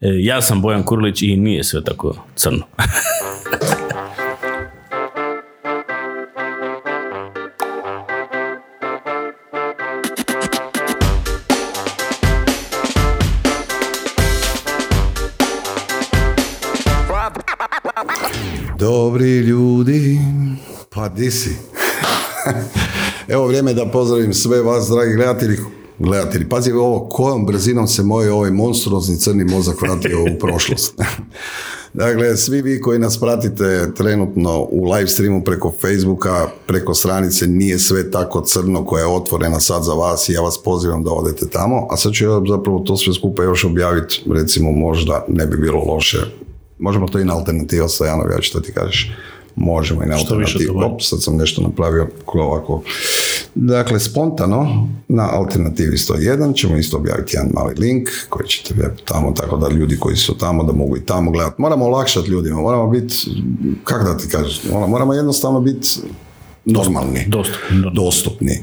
E, ja sam Bojan Kurlić i nije sve tako crno. Dobri ljudi, pa di si? Evo vrijeme da pozdravim sve vas, dragi gledatelji. Gledatelji, pazi ovo, kojom brzinom se moj ovaj monstruozni crni mozak vratio u prošlost. dakle, svi vi koji nas pratite trenutno u live streamu preko Facebooka, preko stranice Nije sve tako crno koja je otvorena sad za vas i ja vas pozivam da odete tamo. A sad ću ja zapravo to sve skupa još objaviti, recimo možda ne bi bilo loše Možemo to i na alternativa Stojanovi, ja što ti kažeš. Možemo i na alternativu. Op, sad sam nešto napravio ovako. Dakle, spontano na alternativi 101 ćemo isto objaviti jedan mali link koji ćete tamo, tako da ljudi koji su tamo da mogu i tamo gledati. Moramo olakšati ljudima, moramo biti, kako da ti kažeš, moramo jednostavno biti normalni, dostupni. dostupni.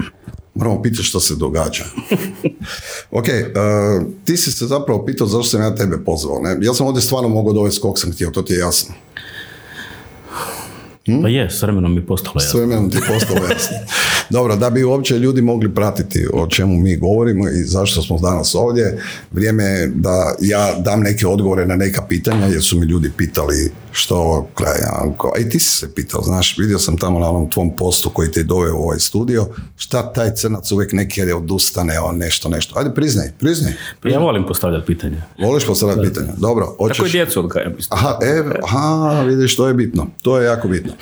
Moramo pitati što se događa. ok, uh, ti si se zapravo pitao zašto sam ja tebe pozvao. Ne? Ja sam ovdje stvarno mogao dovesti kog sam htio, to ti je jasno. Hm? Pa je, s vremenom mi postalo jasno. S vremenom ti je postalo jasno. Dobro, da bi uopće ljudi mogli pratiti o čemu mi govorimo i zašto smo danas ovdje, vrijeme je da ja dam neke odgovore na neka pitanja, jer su mi ljudi pitali što, a i ti si se pitao, znaš, vidio sam tamo na onom tvom postu koji te doveo u ovaj studio, šta taj crnac uvijek neki je odustane, on nešto, nešto. Ajde, priznaj, priznaj. Ja volim postavljati pitanja. Voliš postavljati pitanja, dobro. Hoćeš... Tako i djecu odgajem. Aha, e, aha, vidiš, to je bitno, to je jako bitno.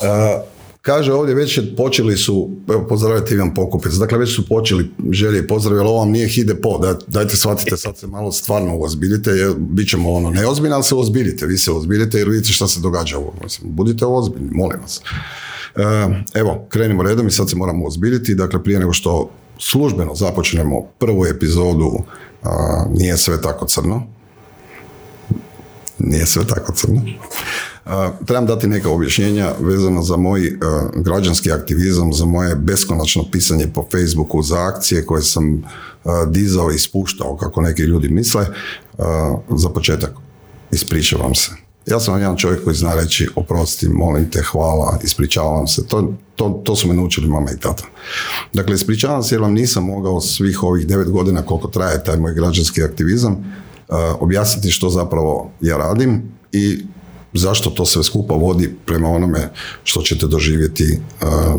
Uh, Kaže ovdje već počeli su, evo pozdravite Ivan Pokupec, dakle već su počeli želje pozdrav, ali ovo vam nije hide po, da, dajte shvatite, sad se malo stvarno ozbiljite, jer bit ćemo ono neozbiljni, ali se ozbiljite, vi se ozbiljite jer vidite šta se događa ovo. Mislim, budite ozbiljni, molim vas. E, evo, krenimo redom i sad se moramo ozbiljiti, dakle prije nego što službeno započnemo prvu epizodu Nije sve tako crno, nije sve tako crno. Trebam dati neka objašnjenja vezano za moj građanski aktivizam, za moje beskonačno pisanje po Facebooku za akcije koje sam dizao i spuštao, kako neki ljudi misle. Za početak, ispričavam se. Ja sam jedan čovjek koji zna reći oprosti, molim te, hvala, ispričavam se. To, to, to su me naučili mama i tata. Dakle, ispričavam se jer vam nisam mogao svih ovih devet godina koliko traje taj moj građanski aktivizam objasniti što zapravo ja radim i zašto to sve skupa vodi prema onome što ćete doživjeti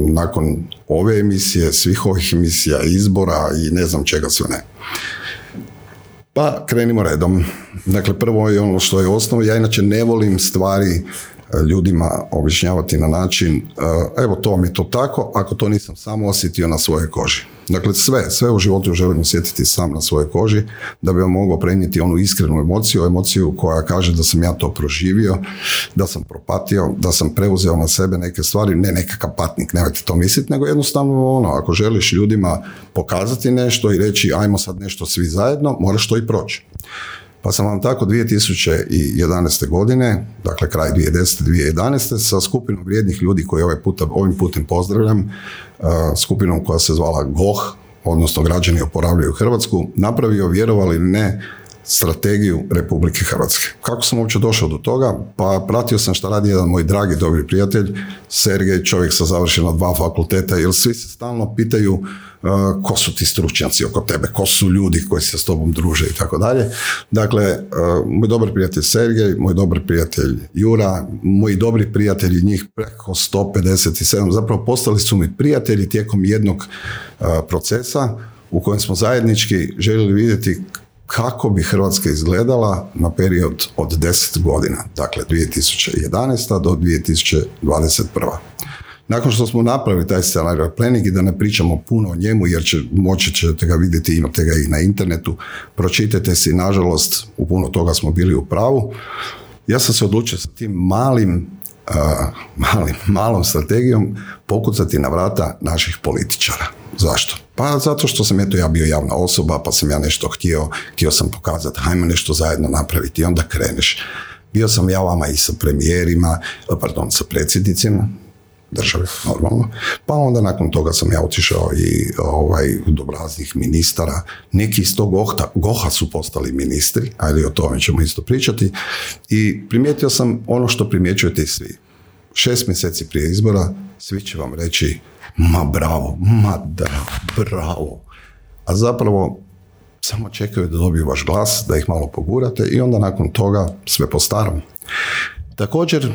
nakon ove emisije, svih ovih emisija, izbora i ne znam čega sve ne. Pa krenimo redom. Dakle, prvo je ono što je osnov. Ja inače ne volim stvari ljudima objašnjavati na način evo to vam je to tako, ako to nisam samo osjetio na svojoj koži. Dakle, sve, sve u životu želim osjetiti sam na svojoj koži da bi vam mogao prenijeti onu iskrenu emociju, emociju koja kaže da sam ja to proživio, da sam propatio, da sam preuzeo na sebe neke stvari, ne nekakav patnik, nemojte to misliti, nego jednostavno ono, ako želiš ljudima pokazati nešto i reći ajmo sad nešto svi zajedno, moraš to i proći. Pa sam vam tako 2011. godine, dakle kraj 2010. 2011. sa skupinom vrijednih ljudi koji ovaj puta, ovim putem pozdravljam, skupinom koja se zvala GOH, odnosno građani oporavljaju Hrvatsku, napravio, vjerovali ne, strategiju Republike Hrvatske. Kako sam uopće došao do toga? Pa pratio sam šta radi jedan moj dragi dobri prijatelj, Sergej, čovjek sa završeno dva fakulteta, jer svi se stalno pitaju uh, ko su ti stručnjaci oko tebe, ko su ljudi koji se s tobom druže i tako dalje. Dakle, uh, moj dobar prijatelj Sergej, moj dobar prijatelj Jura, moji dobri prijatelji, njih preko 157, zapravo postali su mi prijatelji tijekom jednog uh, procesa u kojem smo zajednički željeli vidjeti kako bi Hrvatska izgledala na period od 10 godina, dakle 2011. do 2021. Nakon što smo napravili taj scenario planning i da ne pričamo puno o njemu jer će, moći ćete ga vidjeti, imate ga i na internetu, pročitajte si, nažalost u puno toga smo bili u pravu. Ja sam se odlučio sa tim malim, malim, malom strategijom pokucati na vrata naših političara. Zašto? Pa zato što sam eto ja bio javna osoba, pa sam ja nešto htio, htio sam pokazati, hajmo nešto zajedno napraviti i onda kreneš. Bio sam ja vama i sa premijerima, pardon, sa predsjednicima, države, normalno. Pa onda nakon toga sam ja otišao i ovaj, do raznih ministara. Neki iz tog goha, goha su postali ministri, ajde o tome ćemo isto pričati. I primijetio sam ono što primjećujete i svi. Šest mjeseci prije izbora svi će vam reći ma bravo, ma da, bravo. A zapravo samo čekaju da dobiju vaš glas, da ih malo pogurate i onda nakon toga sve po starom. Također,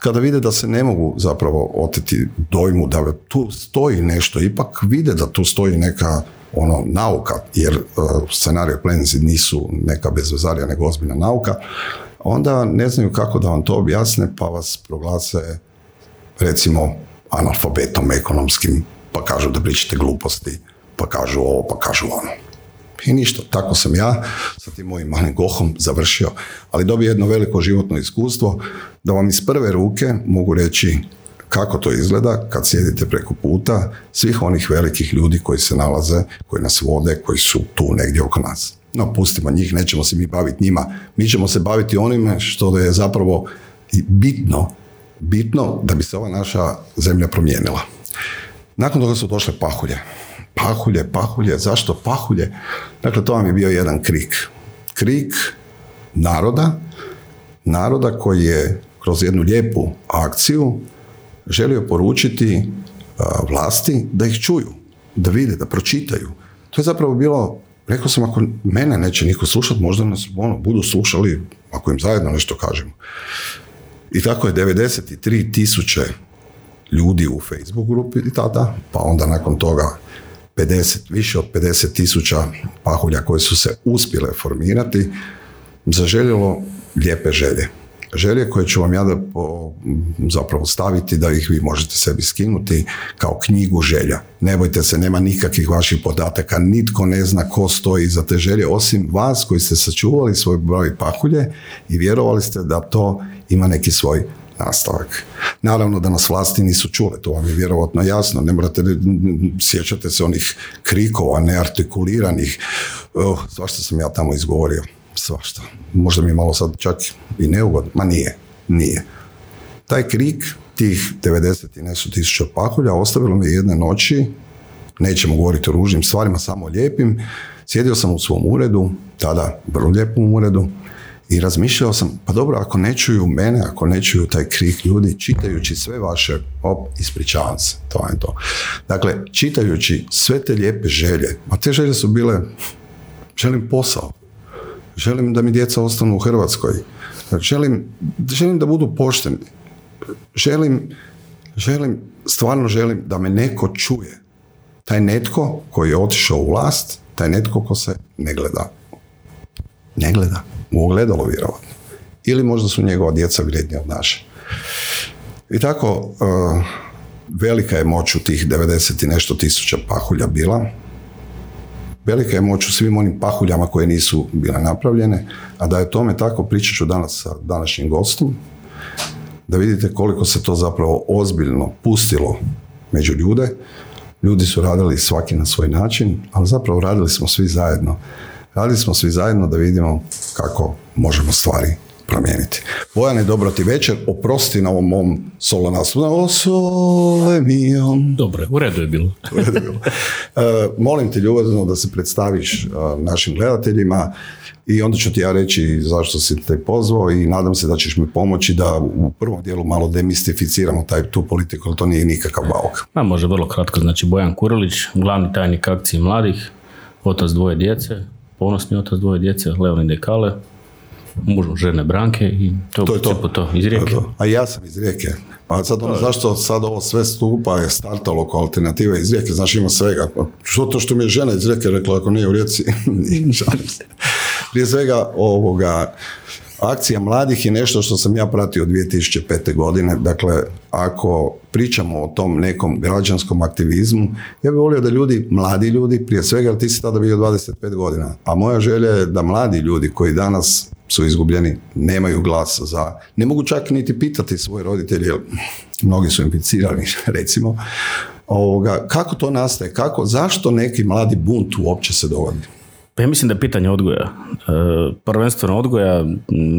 kada vide da se ne mogu zapravo oteti dojmu da tu stoji nešto, ipak vide da tu stoji neka ono nauka, jer uh, scenarij plenzi nisu neka bezvezarija nego ozbiljna nauka, onda ne znaju kako da vam to objasne, pa vas proglase recimo analfabetom ekonomskim, pa kažu da pričate gluposti, pa kažu ovo, pa kažu ono. I ništa, tako sam ja sa tim mojim malim gohom završio, ali dobio jedno veliko životno iskustvo da vam iz prve ruke mogu reći kako to izgleda kad sjedite preko puta svih onih velikih ljudi koji se nalaze, koji nas vode, koji su tu negdje oko nas. No, pustimo njih, nećemo se mi baviti njima. Mi ćemo se baviti onime što je zapravo bitno, bitno da bi se ova naša zemlja promijenila. Nakon toga su došle pahulje pahulje, pahulje, zašto pahulje? Dakle, to vam je bio jedan krik. Krik naroda, naroda koji je kroz jednu lijepu akciju želio poručiti vlasti da ih čuju, da vide, da pročitaju. To je zapravo bilo, rekao sam, ako mene neće niko slušati, možda nas ono, budu slušali ako im zajedno nešto kažemo. I tako je 93 tisuće ljudi u Facebook grupi i tada, pa onda nakon toga 50, više od 50 tisuća pahulja koje su se uspjele formirati, zaželjelo lijepe želje. Želje koje ću vam ja da zapravo staviti da ih vi možete sebi skinuti kao knjigu želja. Ne bojte se, nema nikakvih vaših podataka, nitko ne zna ko stoji iza te želje, osim vas koji ste sačuvali svoj broj pahulje i vjerovali ste da to ima neki svoj nastavak. Naravno da nas vlasti nisu čule, to vam je vjerovatno jasno, ne morate, sjećate se onih krikova, neartikuliranih, oh, svašta sam ja tamo izgovorio, svašta. Možda mi je malo sad čak i neugodno, ma nije, nije. Taj krik, tih 90 i nešto tisuća pakulja, ostavilo mi jedne noći, nećemo govoriti o ružnim stvarima, samo lijepim, sjedio sam u svom uredu, tada vrlo lijepom uredu, i razmišljao sam, pa dobro, ako ne čuju mene, ako ne čuju taj krik ljudi, čitajući sve vaše, op, ispričavam se, to je to. Dakle, čitajući sve te lijepe želje, a te želje su bile, želim posao, želim da mi djeca ostanu u Hrvatskoj, želim, želim da budu pošteni, želim, želim, stvarno želim da me neko čuje. Taj netko koji je otišao u vlast, taj netko ko se ne gleda. Ne gleda u ogledalo vjerovatno. Ili možda su njegova djeca vrijednija od naše. I tako, uh, velika je moć u tih 90 i nešto tisuća pahulja bila. Velika je moć u svim onim pahuljama koje nisu bile napravljene, a da je tome tako pričat ću danas sa današnjim gostom, da vidite koliko se to zapravo ozbiljno pustilo među ljude. Ljudi su radili svaki na svoj način, ali zapravo radili smo svi zajedno. Radili smo svi zajedno da vidimo kako možemo stvari promijeniti. Bojane, dobro ti večer. Oprosti na ovom mom solo nastupu. O sole Dobro, u redu je bilo. u redu je bilo. E, molim te ljubazno da se predstaviš e, našim gledateljima i onda ću ti ja reći zašto si te pozvao i nadam se da ćeš mi pomoći da u prvom dijelu malo demistificiramo taj, tu politiku, ali to nije nikakav bauk. A može vrlo kratko, znači Bojan Kurilić, glavni tajnik akcije mladih, otac dvoje djece, ponosni otac dvoje djece, Leonide i Kale, muž žene Branke i to, to je to. to iz Rijeke. To A ja sam iz Rijeke. Pa sad ono, zašto sad ovo sve stupa je startalo kao alternativa iz Rijeke, znači ima svega. Što to što mi je žena iz Rijeke rekla, ako nije u Rijeci, Prije svega ovoga, Akcija mladih je nešto što sam ja pratio od 2005. godine. Dakle, ako pričamo o tom nekom građanskom aktivizmu, ja bih volio da ljudi, mladi ljudi, prije svega, ti si tada bio 25 godina, a moja želja je da mladi ljudi koji danas su izgubljeni, nemaju glasa za, ne mogu čak niti pitati svoje roditelje, jer mnogi su inficirani, recimo, kako to nastaje, kako, zašto neki mladi bunt uopće se dogodi? Pa ja mislim da je pitanje odgoja. E, prvenstveno odgoja,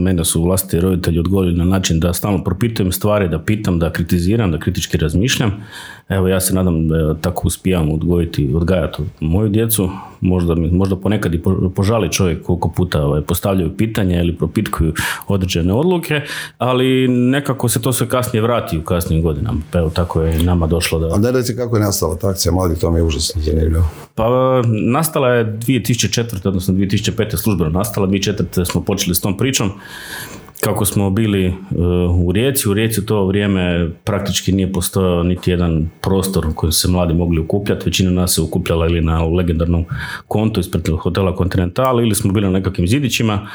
mene su vlastiti roditelji odgojili na način da stalno propitujem stvari, da pitam, da kritiziram, da kritički razmišljam. Evo ja se nadam da tako uspijem odgojiti, odgajati moju djecu. Možda, možda ponekad i požali čovjek koliko puta ovaj, postavljaju pitanja ili propitkuju određene odluke, ali nekako se to sve kasnije vrati u kasnijim godinama. Pa evo tako je nama došlo da... A ne reci kako je nastala ta akcija mladih, to mi je užasno zanimljivo. Pa nastala je 2004. odnosno 2005. službeno nastala, 2004. smo počeli s tom pričom kako smo bili e, u Rijeci, u Rijeci u to vrijeme praktički nije postojao niti jedan prostor u kojem se mladi mogli ukupljati. Većina nas se ukupljala ili na legendarnom kontu ispred hotela Continental ili smo bili na nekakvim zidićima.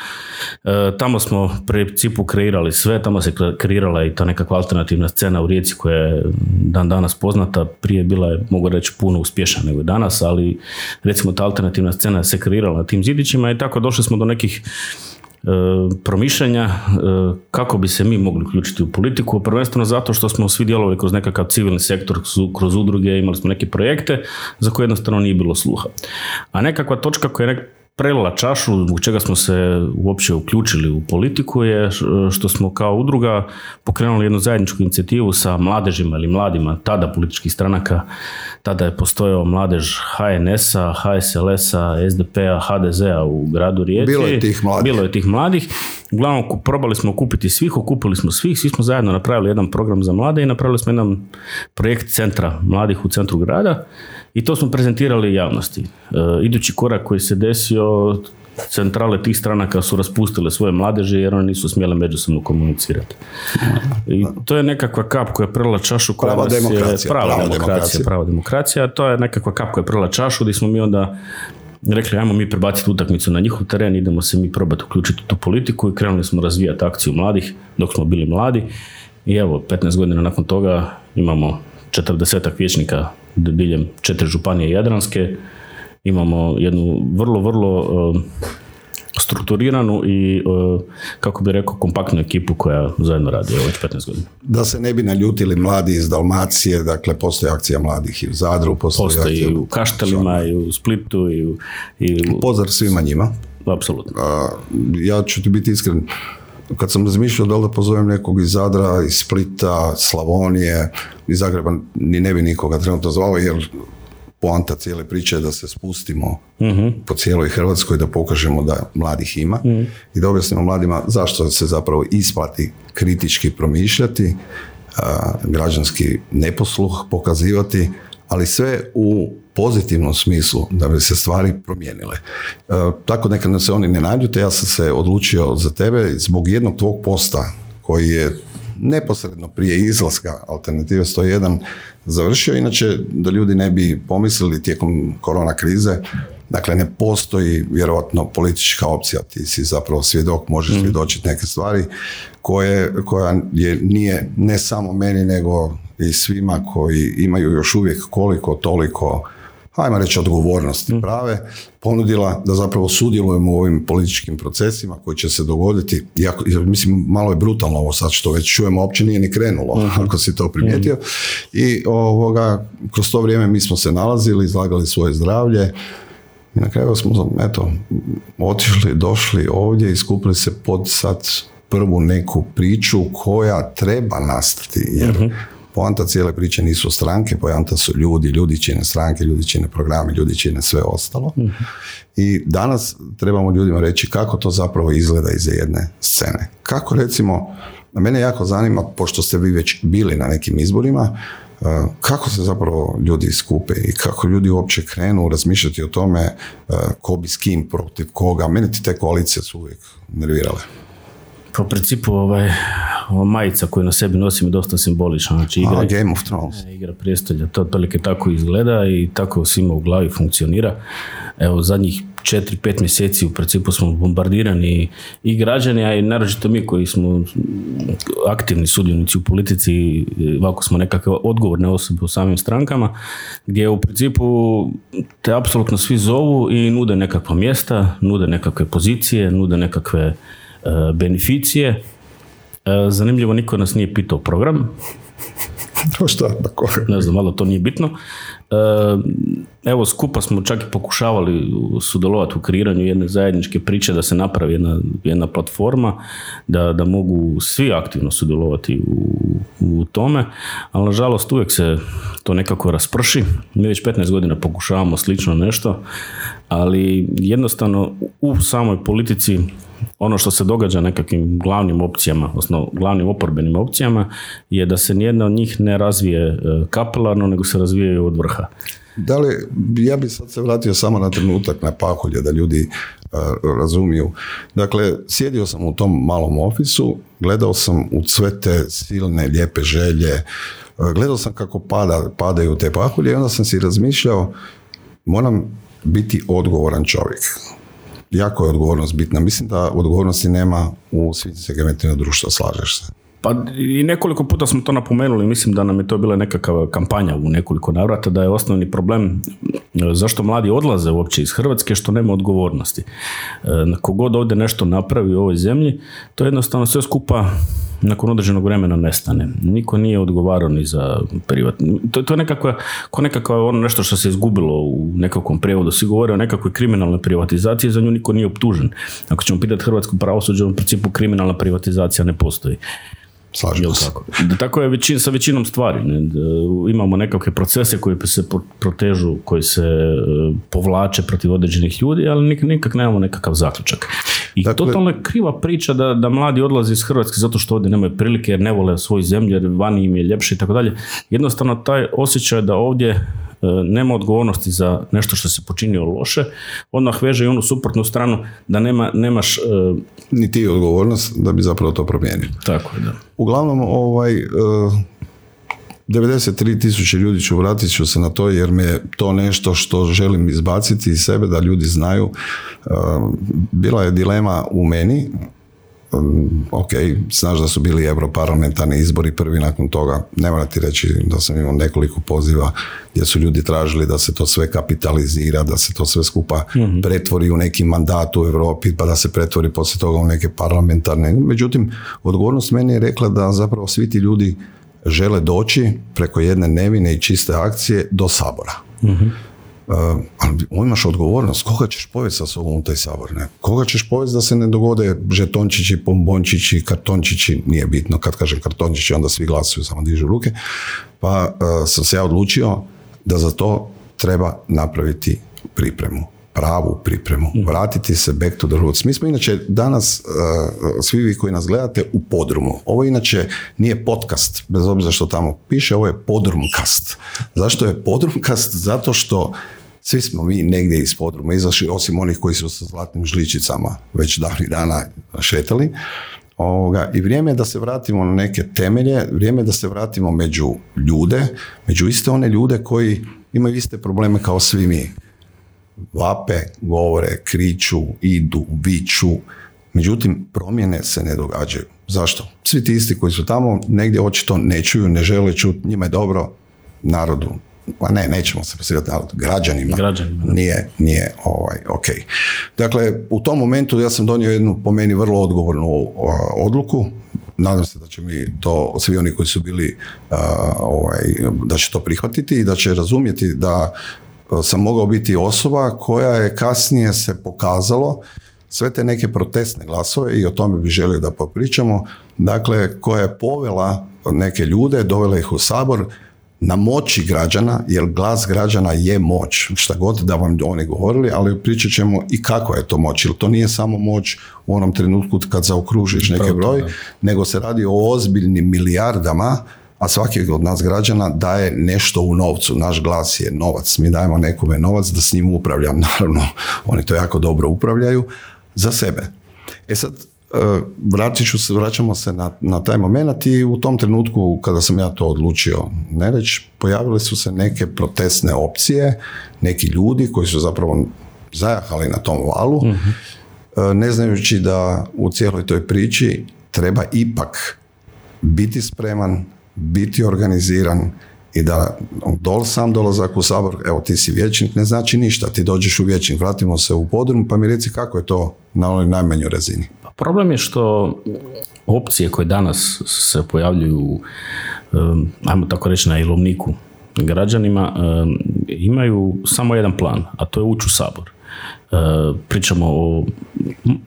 E, tamo smo u principu kreirali sve, tamo se kreirala i ta nekakva alternativna scena u Rijeci koja je dan danas poznata. Prije bila je, mogu reći, puno uspješna nego danas, ali recimo ta alternativna scena se kreirala na tim zidićima i tako došli smo do nekih promišljanja e, kako bi se mi mogli uključiti u politiku, prvenstveno zato što smo svi djelovali kroz nekakav civilni sektor, kroz udruge, imali smo neke projekte za koje jednostavno nije bilo sluha. A nekakva točka koja je prelila čašu, zbog čega smo se uopće uključili u politiku je što smo kao udruga pokrenuli jednu zajedničku inicijativu sa mladežima ili mladima tada političkih stranaka. Tada je postojao mladež HNS-a, HSLS-a, SDP-a, HDZ-a u gradu Rijeci. Bilo je tih mladih. Bilo je tih mladih. Uglavnom, probali smo okupiti svih, okupili smo svih, svi smo zajedno napravili jedan program za mlade i napravili smo jedan projekt centra mladih u centru grada i to smo prezentirali javnosti. E, idući korak koji se desio, centrale tih stranaka su raspustile svoje mladeže jer one nisu smjele međusobno komunicirati. I to je nekakva kap koja je prela čašu koja prava demokracija, prava, prava demokracija, prava demokracija, to je nekakva kap koja je prela čašu gdje smo mi onda rekli ajmo mi prebaciti utakmicu na njihov teren, idemo se mi probati uključiti u tu politiku i krenuli smo razvijati akciju mladih dok smo bili mladi i evo 15 godina nakon toga imamo 40 vijećnika diljem četiri županije Jadranske. Imamo jednu vrlo, vrlo uh, strukturiranu i uh, kako bi rekao kompaktnu ekipu koja zajedno radi već 15 godina. Da se ne bi naljutili mladi iz Dalmacije, dakle postoji akcija mladih i u Zadru, postoji, postoji i u Kaštelima i u Splitu i u, i u... Pozdrav svima njima. Apsolutno. ja ću ti biti iskren, kad sam razmišljao da li da pozovem nekog iz Zadra, iz Splita, Slavonije, iz Zagreba, ni ne bi nikoga trenutno zvao jer poanta cijele priče je da se spustimo uh po cijeloj Hrvatskoj, da pokažemo da mladih ima uh i da objasnimo mladima zašto se zapravo isplati kritički promišljati, građanski neposluh pokazivati, ali sve u pozitivnom smislu da bi se stvari promijenile. E, tako neka se oni ne nađute, ja sam se odlučio za tebe zbog jednog tvog posta koji je neposredno prije izlaska alternative 101 završio, inače da ljudi ne bi pomislili tijekom korona krize, dakle ne postoji vjerojatno politička opcija, ti si zapravo svjedok, možeš mm. svjedočiti neke stvari koje, koja je, nije ne samo meni nego i svima koji imaju još uvijek koliko toliko hajmo reći odgovornosti mm. prave, ponudila da zapravo sudjelujemo u ovim političkim procesima koji će se dogoditi, iako, mislim malo je brutalno ovo sad što već čujemo, uopće nije ni krenulo, ako si to primijetio. mm I ovoga, kroz to vrijeme mi smo se nalazili, izlagali svoje zdravlje, i na kraju smo, eto, otišli, došli ovdje i skupili se pod sad prvu neku priču koja treba nastati, jer mhm. Poanta cijele priče nisu stranke, poanta su ljudi, ljudi čine stranke, ljudi čine programe, ljudi čine sve ostalo. Mhm. I danas trebamo ljudima reći kako to zapravo izgleda iza jedne scene. Kako recimo, mene jako zanima, pošto ste vi već bili na nekim izborima, e, kako se zapravo ljudi skupe i kako ljudi uopće krenu razmišljati o tome e, ko bi s kim protiv koga. Mene ti te koalicije su uvijek nervirale. Po principu ovaj, majica koju na sebi nosim je dosta simbolična. Znači igra, A, Game of Thrones. Igra prijestolja, to otprilike tako izgleda i tako svima u glavi funkcionira. Evo, zadnjih 4-5 mjeseci u principu smo bombardirani i građani, a i naročito mi koji smo aktivni sudionici u politici, ovako smo nekakve odgovorne osobe u samim strankama, gdje u principu te apsolutno svi zovu i nude nekakva mjesta, nude nekakve pozicije, nude nekakve e, beneficije E, zanimljivo, niko nas nije pitao program. To šta? Ne znam, malo to nije bitno. E, evo skupa smo čak i pokušavali sudjelovati u kreiranju jedne zajedničke priče da se napravi jedna, jedna platforma da, da mogu svi aktivno sudjelovati u, u tome, ali nažalost uvijek se to nekako rasprši. Mi već 15 godina pokušavamo slično nešto, ali jednostavno u samoj politici ono što se događa nekakvim glavnim opcijama, odnosno glavnim oporbenim opcijama, je da se nijedna od njih ne razvije e, kapelarno, nego se razvijaju od vrha. Da li, ja bih sad se vratio samo na trenutak na paholje da ljudi uh, razumiju. Dakle, sjedio sam u tom malom ofisu, gledao sam u sve te silne, lijepe želje, uh, gledao sam kako pada, padaju te paholje i onda sam si razmišljao, moram biti odgovoran čovjek. Jako je odgovornost bitna. Mislim da odgovornosti nema u svim segmentima društva, slažeš se. Pa i nekoliko puta smo to napomenuli, mislim da nam je to bila nekakva kampanja u nekoliko navrata, da je osnovni problem e, zašto mladi odlaze uopće iz Hrvatske, što nema odgovornosti. E, kogod ovdje nešto napravi u ovoj zemlji, to jednostavno sve skupa nakon određenog vremena nestane. Niko nije odgovarao ni za privatni. To, to je nekakva, ko ono nešto što se izgubilo u nekakvom prijevodu. Svi govore o nekakvoj kriminalnoj privatizaciji, za nju niko nije optužen. Ako ćemo pitati hrvatsko pravosuđe, u principu kriminalna privatizacija ne postoji. Slažem se. Tako? tako je većin, sa većinom stvari. Ne? Imamo nekakve procese koji se protežu, koji se e, povlače protiv određenih ljudi, ali nikak, nikak nemamo nekakav zaključak. I dakle, totalno je kriva priča da, da mladi odlaze iz Hrvatske zato što ovdje nemaju prilike jer ne vole svoju zemlju, jer vani im je ljepše i tako dalje. Jednostavno taj osjećaj da ovdje E, nema odgovornosti za nešto što se počinio loše, odmah veže i onu suprotnu stranu da nema, nemaš... E, Ni ti odgovornost da bi zapravo to promijenio. Tako je, da. Uglavnom, ovaj, 93 e, tisuće ljudi ću vratit ću se na to jer mi je to nešto što želim izbaciti iz sebe da ljudi znaju. Bila je dilema u meni ok, znaš da su bili europarlamentarni izbori prvi nakon toga, ne moram ti reći da sam imao nekoliko poziva gdje su ljudi tražili da se to sve kapitalizira, da se to sve skupa mhm. pretvori u neki mandat u Europi, pa da se pretvori poslije toga u neke parlamentarne. Međutim, odgovornost meni je rekla da zapravo svi ti ljudi žele doći preko jedne nevine i čiste akcije do sabora. Uh, ali imaš odgovornost, koga ćeš povesti sa sobom u taj sabor, ne? Koga ćeš povesti da se ne dogode žetončići, bombončići, kartončići, nije bitno, kad kažem kartončići, onda svi glasuju, samo dižu ruke, pa uh, sam se ja odlučio da za to treba napraviti pripremu pravu pripremu, mhm. vratiti se back to the roots. Mi smo inače danas, uh, svi vi koji nas gledate, u podrumu. Ovo inače nije podcast, bez obzira što tamo piše, ovo je podrumkast. Zašto je podrumkast? Zato što svi smo mi negdje iz podruma izašli, osim onih koji su sa zlatnim žličicama već davnih dana šetali. Ovoga, I vrijeme je da se vratimo na neke temelje, vrijeme je da se vratimo među ljude, među iste one ljude koji imaju iste probleme kao svi mi vape, govore, kriču, idu, viču, međutim promjene se ne događaju. Zašto? Svi ti isti koji su tamo negdje očito ne čuju, ne žele čuti, njima je dobro, narodu, a ne, nećemo se posirati narod, građanima, građanima nije, nije ovaj, ok. Dakle, u tom momentu ja sam donio jednu po meni vrlo odgovornu odluku, nadam se da će mi to, svi oni koji su bili, ovaj, da će to prihvatiti i da će razumjeti da sam mogao biti osoba koja je kasnije se pokazalo sve te neke protestne glasove i o tome bi želio da popričamo, dakle koja je povela neke ljude, dovela ih u sabor na moći građana, jer glas građana je moć, šta god da vam oni govorili, ali pričat ćemo i kako je to moć, jer to nije samo moć u onom trenutku kad zaokružiš neke broj, nego se radi o ozbiljnim milijardama a svaki od nas građana daje nešto u novcu. Naš glas je novac. Mi dajemo nekome novac da s njim upravljam. Naravno, oni to jako dobro upravljaju za sebe. E sad, e, vratit ću se, vraćamo se na, na taj moment i u tom trenutku kada sam ja to odlučio ne reći, pojavile su se neke protestne opcije, neki ljudi koji su zapravo zajahali na tom valu, mhm. e, ne znajući da u cijeloj toj priči treba ipak biti spreman biti organiziran i da dol, sam dolazak u sabor, evo ti si vječnik, ne znači ništa, ti dođeš u vječnik, vratimo se u podrum, pa mi reci kako je to na onoj najmanjoj razini. Pa problem je što opcije koje danas se pojavljuju, ajmo tako reći, na ilovniku građanima imaju samo jedan plan, a to je ući u sabor. E, pričamo o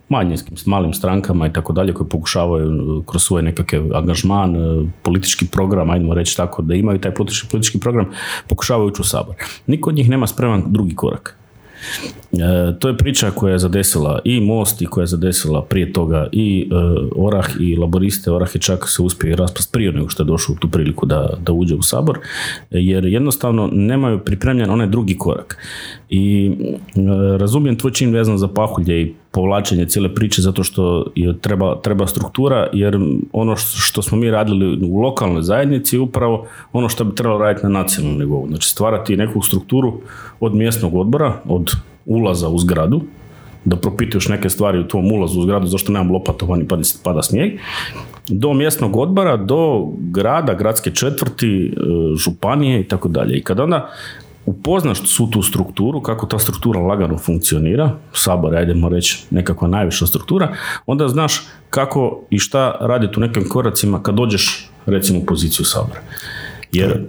manjinskim, malim strankama i tako dalje koji pokušavaju kroz svoj nekakav angažman, e, politički program, ajdemo reći tako, da imaju taj politički, politički program, pokušavaju ući u sabor. Niko od njih nema spreman drugi korak. E, to je priča koja je zadesila i Most i koja je zadesila prije toga i e, Orah i Laboriste. Orah je čak se uspio raspast prije nego što je došao u tu priliku da, da uđe u sabor, jer jednostavno nemaju pripremljen onaj drugi korak. I e, razumijem tvoj čin vezan za pahulje i povlačenje cijele priče zato što je treba, treba struktura jer ono što smo mi radili u lokalnoj zajednici je upravo ono što bi trebalo raditi na nacionalnom nivou. Znači stvarati neku strukturu od mjesnog odbora, od ulaza u zgradu, da propituješ neke stvari u tvom ulazu u zgradu zašto nemam lopatovani pa pada snijeg, do mjesnog odbora, do grada, gradske četvrti, e, županije i tako dalje. I kada onda upoznaš su tu strukturu, kako ta struktura lagano funkcionira, sabor, ajdemo reći nekakva najviša struktura, onda znaš kako i šta raditi u nekim koracima kad dođeš recimo u poziciju sabora. Jer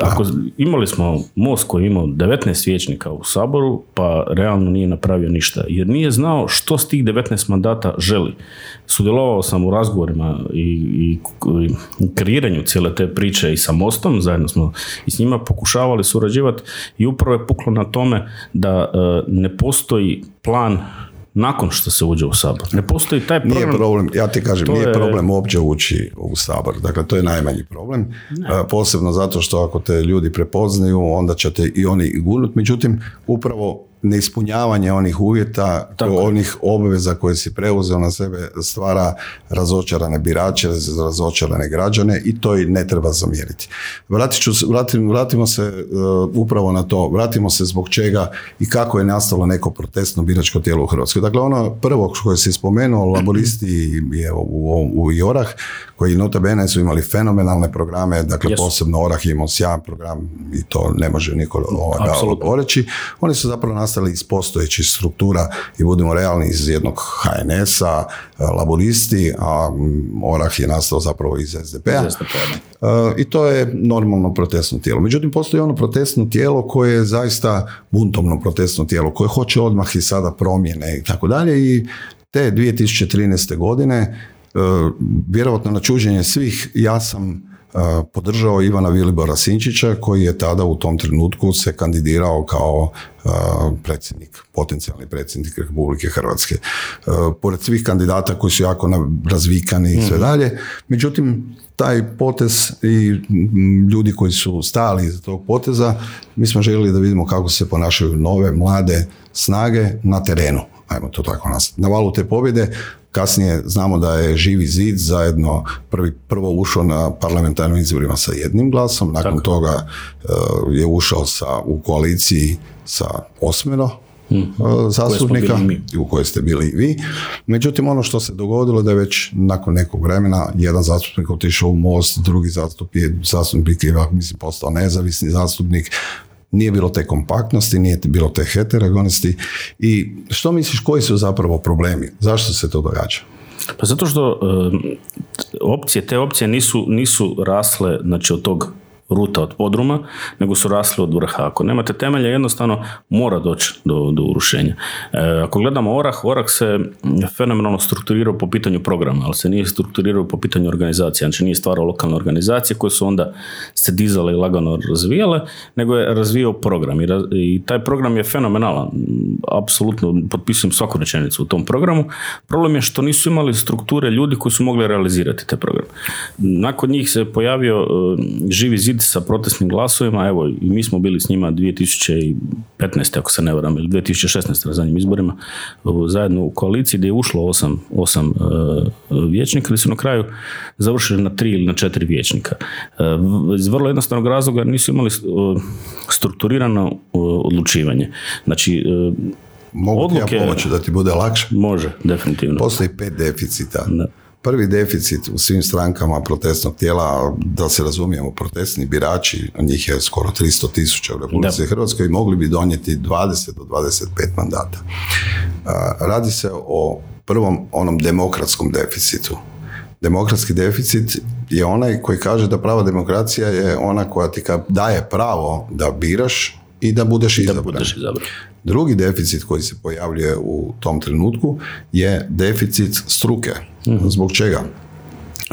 ako imali smo most koji je imao 19 vijećnika u Saboru, pa realno nije napravio ništa. Jer nije znao što s tih 19 mandata želi. Sudjelovao sam u razgovorima i, i, kreiranju cijele te priče i sa mostom, zajedno smo i s njima pokušavali surađivati i upravo je puklo na tome da e, ne postoji plan nakon što se uđe u sabor. Ne postoji taj problem. Nije problem, ja ti kažem, nije je... problem uopće ući u sabor. Dakle, to je najmanji problem. Posebno zato što ako te ljudi prepoznaju, onda ćete i oni gurnut. Međutim, upravo neispunjavanje onih uvjeta, Tako. onih obveza koje si preuzeo na sebe stvara razočarane birače, razočarane građane i to i ne treba zamjeriti. Vratit ću, vratim, vratimo se uh, upravo na to, vratimo se zbog čega i kako je nastalo neko protestno biračko tijelo u Hrvatskoj. Dakle, ono prvo koje si spomenuo, laboristi i evo, u, u Jorah, koji nota bene su imali fenomenalne programe, dakle posebno Orah je imao sjajan program i to ne može niko oreći. Oni su zapravo nastali iz postojećih struktura i budemo realni iz jednog HNS-a, laboristi, a Orah je nastao zapravo iz SDP-a. E, I to je normalno protestno tijelo. Međutim, postoji ono protestno tijelo koje je zaista buntovno protestno tijelo, koje hoće odmah i sada promjene i tako dalje i te 2013. godine E, vjerojatno na čuđenje svih, ja sam podržao Ivana Vilibora Sinčića koji je tada u tom trenutku se kandidirao kao e, predsjednik, potencijalni predsjednik Republike Hrvatske. Pored svih kandidata koji su jako razvikani i sve mhm. dalje, međutim taj potez i ljudi koji su stali iza tog poteza, mi smo željeli da vidimo kako se ponašaju nove, mlade snage na terenu ajmo to tako nas. Na valu te pobjede Kasnije znamo da je Živi zid zajedno prvi, prvo ušao na parlamentarnim izborima sa jednim glasom, nakon toga uh, je ušao sa, u koaliciji sa osmero hmm. uh, zastupnika u kojoj ste bili i vi. Međutim, ono što se dogodilo da je već nakon nekog vremena jedan zastupnik otišao u most, drugi zastupnik, zastupnik je mislim postao nezavisni zastupnik, nije bilo te kompaktnosti, nije bilo te heterogonosti i što misliš koji su zapravo problemi? Zašto se to događa? Pa zato što opcije, te opcije nisu, nisu rasle znači, od tog ruta od podruma, nego su rasli od vrha. Ako nemate temelja, jednostavno mora doći do, do urušenja. E, ako gledamo Orah, Orah se fenomenalno strukturirao po pitanju programa, ali se nije strukturirao po pitanju organizacije. Znači nije stvarao lokalne organizacije koje su onda se dizale i lagano razvijale, nego je razvijao program. I, i taj program je fenomenalan. Apsolutno potpisujem svaku rečenicu u tom programu. Problem je što nisu imali strukture ljudi koji su mogli realizirati te programe. Nakon njih se pojavio uh, živi zid sa protestnim glasovima, evo i mi smo bili s njima 2015. ako se ne varam, ili 2016. na zadnjim izborima, zajedno u koaliciji gdje je ušlo osam, osam uh, vijećnika, ali su na kraju završili na tri ili na četiri vijećnika. Uh, iz vrlo jednostavnog razloga nisu imali uh, strukturirano odlučivanje. Znači, Mogu odluke, ti ja pomoći da ti bude lakše? Može, definitivno. Postoji pet deficita. Da prvi deficit u svim strankama protestnog tijela, da se razumijemo, protestni birači, njih je skoro 300 tisuća u Republici Hrvatskoj mogli bi donijeti 20 do 25 mandata. Radi se o prvom onom demokratskom deficitu. Demokratski deficit je onaj koji kaže da prava demokracija je ona koja ti daje pravo da biraš i da budeš izabran. Drugi deficit koji se pojavljuje u tom trenutku je deficit struke. Mhm. Zbog čega?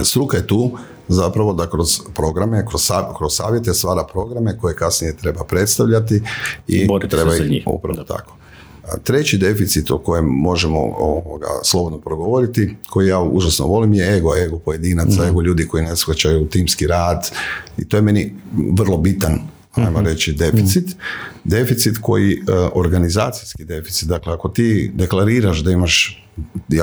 Struka je tu zapravo da kroz programe, kroz, kroz savjete stvara programe koje kasnije treba predstavljati i treba ih upravo tako. Treći deficit o kojem možemo ovoga, slobodno progovoriti, koji ja užasno volim, je ego, ego pojedinaca, mhm. ego ljudi koji ne shvaćaju timski rad i to je meni vrlo bitan ajmo mhm. reći, deficit. Deficit koji, e, organizacijski deficit, dakle ako ti deklariraš da imaš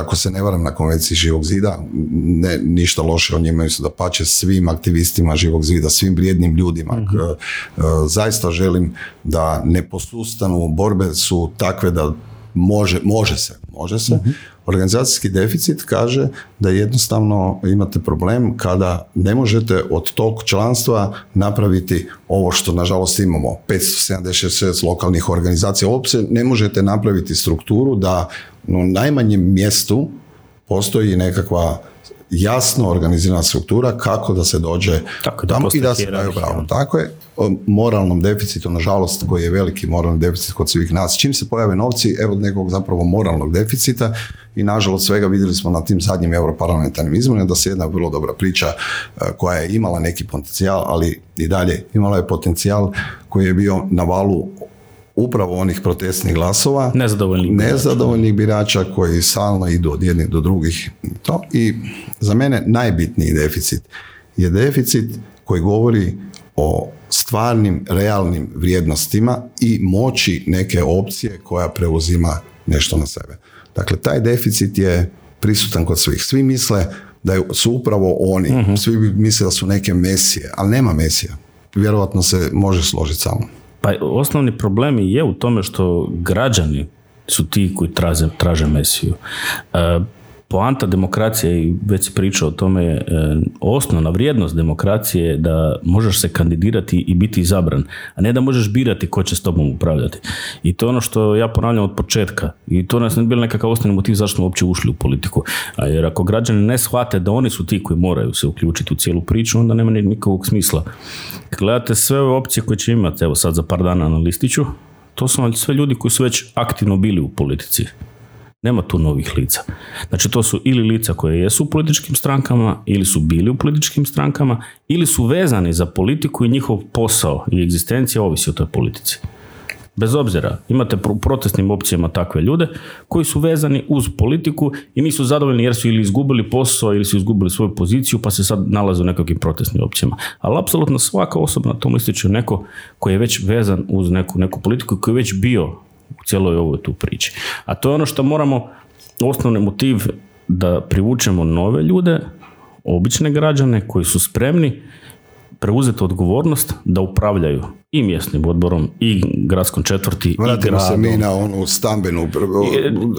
ako se ne varam na konvenciji živog zida, ne, ništa loše o njima, su da pače svim aktivistima živog zida, svim vrijednim ljudima. Mhm. E, zaista želim da ne posustanu, borbe su takve da može, može se, može se. Mhm. Organizacijski deficit kaže da jednostavno imate problem kada ne možete od tog članstva napraviti ovo što nažalost imamo, 576 lokalnih organizacija, uopće ne možete napraviti strukturu da u najmanjem mjestu postoji nekakva jasno organizirana struktura kako da se dođe tako tamo i da se daju pravo. Tako je, moralnom deficitu, nažalost, koji je veliki moralni deficit kod svih nas. Čim se pojave novci, evo nekog zapravo moralnog deficita i nažalost svega vidjeli smo na tim zadnjim europarlamentarnim izborima da se jedna vrlo dobra priča e, koja je imala neki potencijal, ali i dalje imala je potencijal koji je bio na valu upravo onih protestnih glasova, nezadovoljnih, nezadovoljnih birača. koji stalno idu od jednih do drugih. To. I za mene najbitniji deficit je deficit koji govori o stvarnim, realnim vrijednostima i moći neke opcije koja preuzima nešto na sebe. Dakle, taj deficit je prisutan kod svih. Svi misle da su upravo oni, uh svi misle da su neke mesije, ali nema mesija. Vjerojatno se može složiti samo. Pa osnovni problem je u tome što građani su ti koji traže, traže mesiju. E, poanta demokracije i već si pričao o tome je e, osnovna vrijednost demokracije je da možeš se kandidirati i biti izabran, a ne da možeš birati ko će s tobom upravljati. I to je ono što ja ponavljam od početka. I to nas ne bilo nekakav osnovni motiv zašto smo uopće ušli u politiku. A jer ako građani ne shvate da oni su ti koji moraju se uključiti u cijelu priču, onda nema nikakvog smisla. Gledate sve ove opcije koje će imati, evo sad za par dana na listiću, to su sve ljudi koji su već aktivno bili u politici. Nema tu novih lica. Znači to su ili lica koje jesu u političkim strankama, ili su bili u političkim strankama, ili su vezani za politiku i njihov posao i egzistencija ovisi o toj politici. Bez obzira, imate u protestnim opcijama takve ljude koji su vezani uz politiku i nisu zadovoljni jer su ili izgubili posao ili su izgubili svoju poziciju pa se sad nalaze u nekakvim protestnim opcijama. Ali apsolutno svaka osoba na tom listiću neko koji je već vezan uz neku, neku politiku koji je već bio u cijeloj ovoj tu priči. A to je ono što moramo, osnovni motiv da privučemo nove ljude, obične građane koji su spremni preuzeti odgovornost da upravljaju i mjesnim odborom i gradskom četvrti Vratimo i se mi na onu stambenu.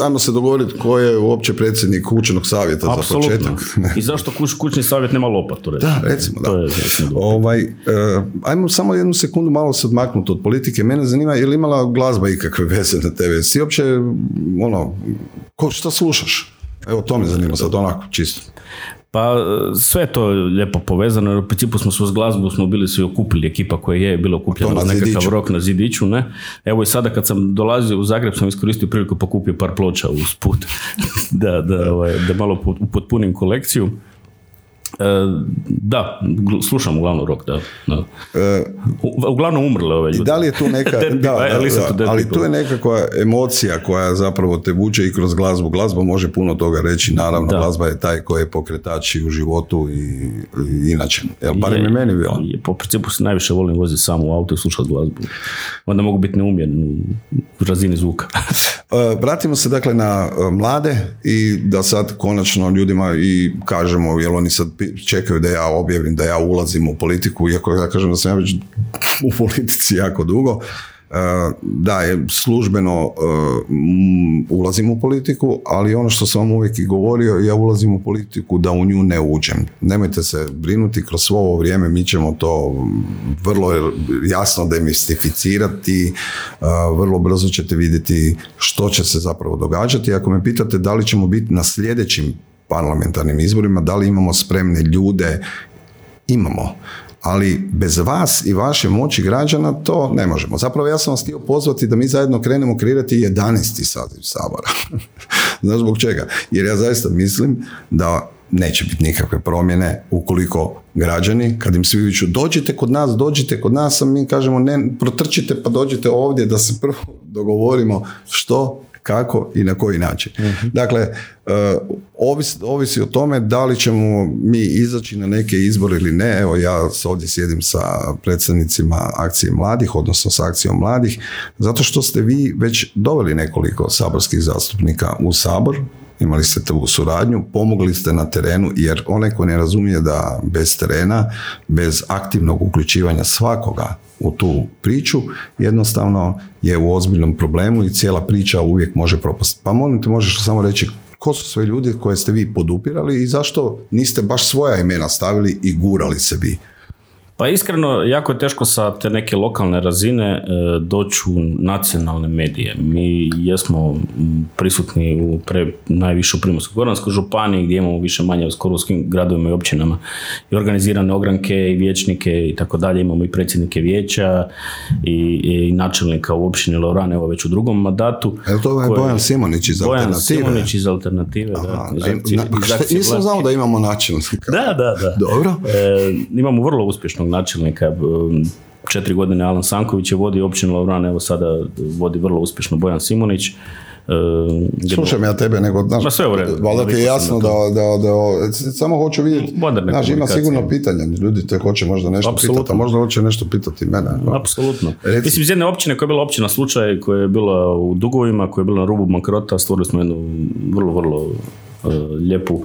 Ajmo se dogovoriti ko je uopće predsjednik kućnog savjeta za početak. I zašto kuć, kućni savjet nema lopatu? Recimo. Da, recimo. Da. je, ovaj, uh, ajmo samo jednu sekundu malo se odmaknuti od politike. Mene zanima je li imala glazba ikakve veze na TV? Si uopće, ono, ko, šta slušaš? Evo to me zanima sad onako čisto. Pa sve je to lijepo povezano, jer u principu smo s glazbu smo bili svi okupili, ekipa koja je bila okupljena na nekakav rok na zidiću, ne? Evo i sada kad sam dolazio u Zagreb sam iskoristio priliku pokupio par ploča uz put, da, da, ovaj, da malo upotpunim kolekciju. E, da, slušam uglavnom rock, da. da. E, uglavnom umrle ove ljudi. I da li je tu neka, da, ali tu je nekakva emocija koja zapravo te vuče i kroz glazbu. Glazba može puno toga reći, naravno, glazba je taj koji je pokretač i u životu i, i inače. Jel, barem je, meni bilo. Je, po principu se najviše volim voziti samo u auto i slušati glazbu. Onda mogu biti neumjen u razini zvuka. E, vratimo se dakle na mlade i da sad konačno ljudima i kažemo, jel oni sad čekaju da ja objavim da ja ulazim u politiku, iako ja kažem da sam ja već u politici jako dugo. E, da, je službeno e, ulazim u politiku, ali ono što sam vam uvijek i govorio, ja ulazim u politiku da u nju ne uđem. Nemojte se brinuti, kroz svo ovo vrijeme mi ćemo to vrlo jasno demistificirati, e, vrlo brzo ćete vidjeti što će se zapravo događati. Ako me pitate da li ćemo biti na sljedećim parlamentarnim izborima, da li imamo spremne ljude, imamo ali bez vas i vaše moći građana to ne možemo. Zapravo ja sam vas htio pozvati da mi zajedno krenemo kreirati 11. saziv Sabora. Znaš zbog čega? Jer ja zaista mislim da neće biti nikakve promjene ukoliko građani, kad im svi viću dođite kod nas, dođite kod nas, a mi kažemo ne, protrčite pa dođite ovdje da se prvo dogovorimo što kako i na koji način. Mhm. Dakle, e, ovisi, ovisi o tome da li ćemo mi izaći na neke izbore ili ne. Evo ja ovdje sjedim sa predstavnicima akcije mladih, odnosno sa akcijom mladih, zato što ste vi već doveli nekoliko saborskih zastupnika u sabor, imali ste tu suradnju, pomogli ste na terenu, jer onaj ko ne razumije da bez terena, bez aktivnog uključivanja svakoga u tu priču, jednostavno je u ozbiljnom problemu i cijela priča uvijek može propasti. Pa molim te, možeš samo reći ko su sve ljudi koje ste vi podupirali i zašto niste baš svoja imena stavili i gurali se vi? Pa iskreno, jako je teško sa te neke lokalne razine e, doći u nacionalne medije. Mi jesmo prisutni u pre, najviše u Primorsko-Goranskoj županiji gdje imamo više manje skoro u svim gradovima i općinama i organizirane ogranke i vijećnike i tako dalje. Imamo i predsjednike vijeća i, i načelnika u općini Lorane, evo već u drugom mandatu. Je to je Bojan Simonić iz Bojan Alternative? Bojan Simonić iz Alternative, da. Iz nisam znao da imamo načelnika. Da, da, da. Dobro. E, imamo vrlo uspješnog načelnika um, četiri godine Alan Sanković je vodi općinu Lovran, evo sada vodi vrlo uspješno Bojan Simonić. Um, Slušam ja tebe, nego, znaš, sve u redu. Valjda ti je jasno da, da, da, samo hoću vidjeti, znaš, ima sigurno pitanja, ljudi te hoće možda nešto Apsolutno. pitati, a možda hoće nešto pitati mene. Apsolutno. Mislim, iz jedne općine koja je bila općina slučaj, koja je bila u dugovima, koja je bila na rubu bankrota, stvorili smo jednu vrlo, vrlo E, lijepu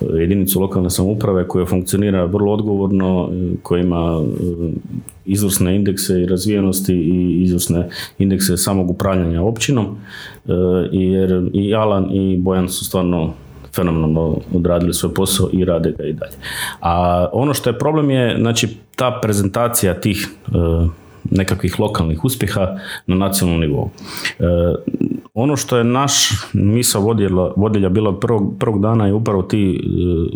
e, jedinicu lokalne samouprave koja funkcionira vrlo odgovorno, e, koja ima izvrsne indekse i razvijenosti i izvrsne indekse samog upravljanja općinom jer i Alan i Bojan su stvarno fenomenalno odradili svoj posao i rade ga i dalje. A ono što je problem je, znači, ta prezentacija tih nekakvih lokalnih uspjeha na nacionalnom nivou. Ono što je naš misa vodilja, vodilja bila prvog, prvog dana je upravo ti e,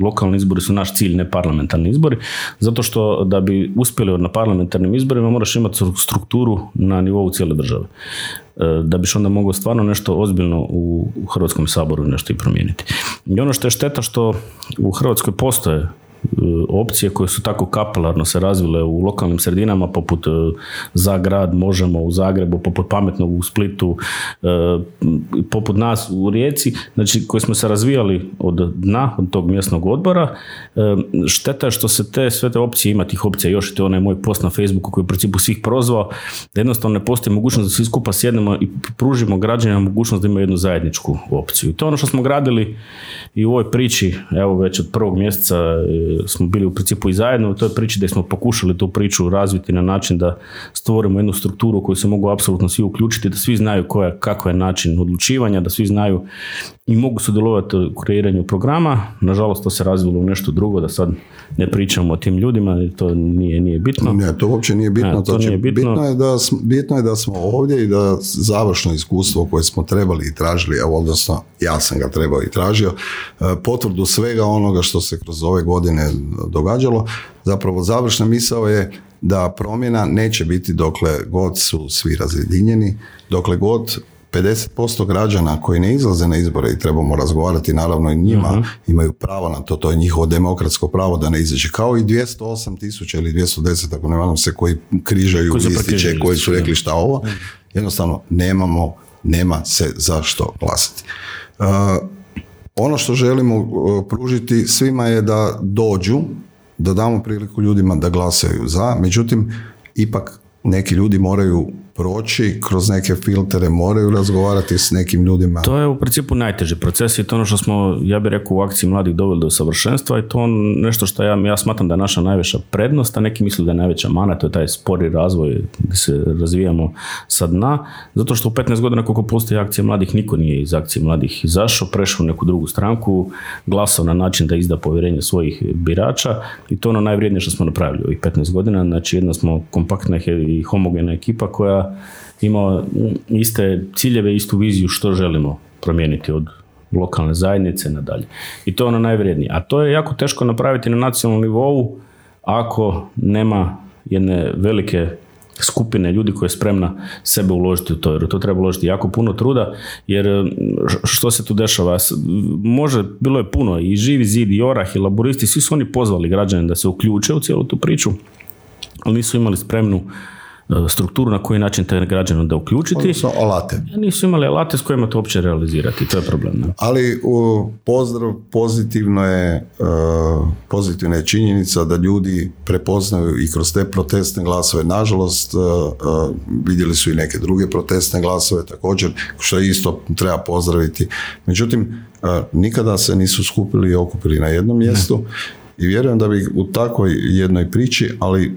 lokalni izbori su naš cilj, ne parlamentarni izbori, zato što da bi uspjeli na parlamentarnim izborima moraš imati strukturu na nivou cijele države e, da biš onda mogao stvarno nešto ozbiljno u Hrvatskom saboru nešto i promijeniti. I ono što je šteta što u Hrvatskoj postoje opcije koje su tako kapelarno se razvile u lokalnim sredinama poput e, za grad možemo u Zagrebu, poput pametnog u Splitu, e, poput nas u Rijeci, znači koji smo se razvijali od dna, od tog mjesnog odbora. E, šteta je što se te sve te opcije, ima tih opcija još i to onaj moj post na Facebooku koji je u principu svih prozvao, da jednostavno ne postoji mogućnost da svi skupa sjednemo i pružimo građanima mogućnost da imaju jednu zajedničku opciju. I to je ono što smo gradili i u ovoj priči, evo već od prvog mjeseca smo bili u principu i zajedno u toj priči da smo pokušali tu priču razviti na način da stvorimo jednu strukturu u koju se mogu apsolutno svi uključiti, da svi znaju koja, kakav je način odlučivanja, da svi znaju i mogu sudjelovati u kreiranju programa. Nažalost, to se razvilo u nešto drugo, da sad ne pričamo o tim ljudima, to nije, nije bitno. Ne, to uopće nije bitno. to znači, nije bitno. je da, bitno je da smo ovdje i da završno iskustvo koje smo trebali i tražili, evo odnosno ja sam ga trebao i tražio, e, potvrdu svega onoga što se kroz ove godine događalo, zapravo završna misao je da promjena neće biti dokle god su svi razjedinjeni, dokle god 50% građana koji ne izlaze na izbore i trebamo razgovarati naravno i njima mhm. imaju pravo na to, to je njihovo demokratsko pravo da ne izađe, kao i 208 tisuća ili 210 ako ne varam se koji križaju koji listiće, koji su rekli šta ovo, mhm. jednostavno nemamo, nema se zašto glasati. Uh, ono što želimo uh, pružiti svima je da dođu, da damo priliku ljudima da glasaju za, međutim, ipak neki ljudi moraju proći kroz neke filtere, moraju razgovarati s nekim ljudima. To je u principu najteži proces i to ono što smo, ja bih rekao, u akciji mladih doveli do savršenstva i to nešto što ja, ja smatram da je naša najveća prednost, a neki misle da je najveća mana, to je taj spori razvoj gdje se razvijamo sa dna, zato što u 15 godina koliko postoji akcija mladih, niko nije iz akcije mladih izašao, prešao u neku drugu stranku, glasao na način da izda povjerenje svojih birača i to ono najvrijednije što smo napravili u ovih 15 godina, znači jedna smo kompaktna i homogena ekipa koja imao iste ciljeve, istu viziju što želimo promijeniti od lokalne zajednice nadalje. I to je ono najvrijednije. A to je jako teško napraviti na nacionalnom nivou ako nema jedne velike skupine ljudi koja je spremna sebe uložiti u to, jer to treba uložiti jako puno truda, jer što se tu dešava? Može, bilo je puno, i Živi zid, i Orah, i Laboristi, svi su oni pozvali građane da se uključe u cijelu tu priču, ali nisu imali spremnu strukturu na koji način te građane da uključiti. Odnosno alate. Nisu imali alate s kojima to uopće realizirati, to je problem. Ne? Ali u pozdrav pozitivno je, uh, pozitivna je činjenica da ljudi prepoznaju i kroz te protestne glasove. Nažalost, uh, vidjeli su i neke druge protestne glasove također, što isto treba pozdraviti. Međutim, nikada se nisu skupili i okupili na jednom mjestu. I vjerujem da bi u takvoj jednoj priči, ali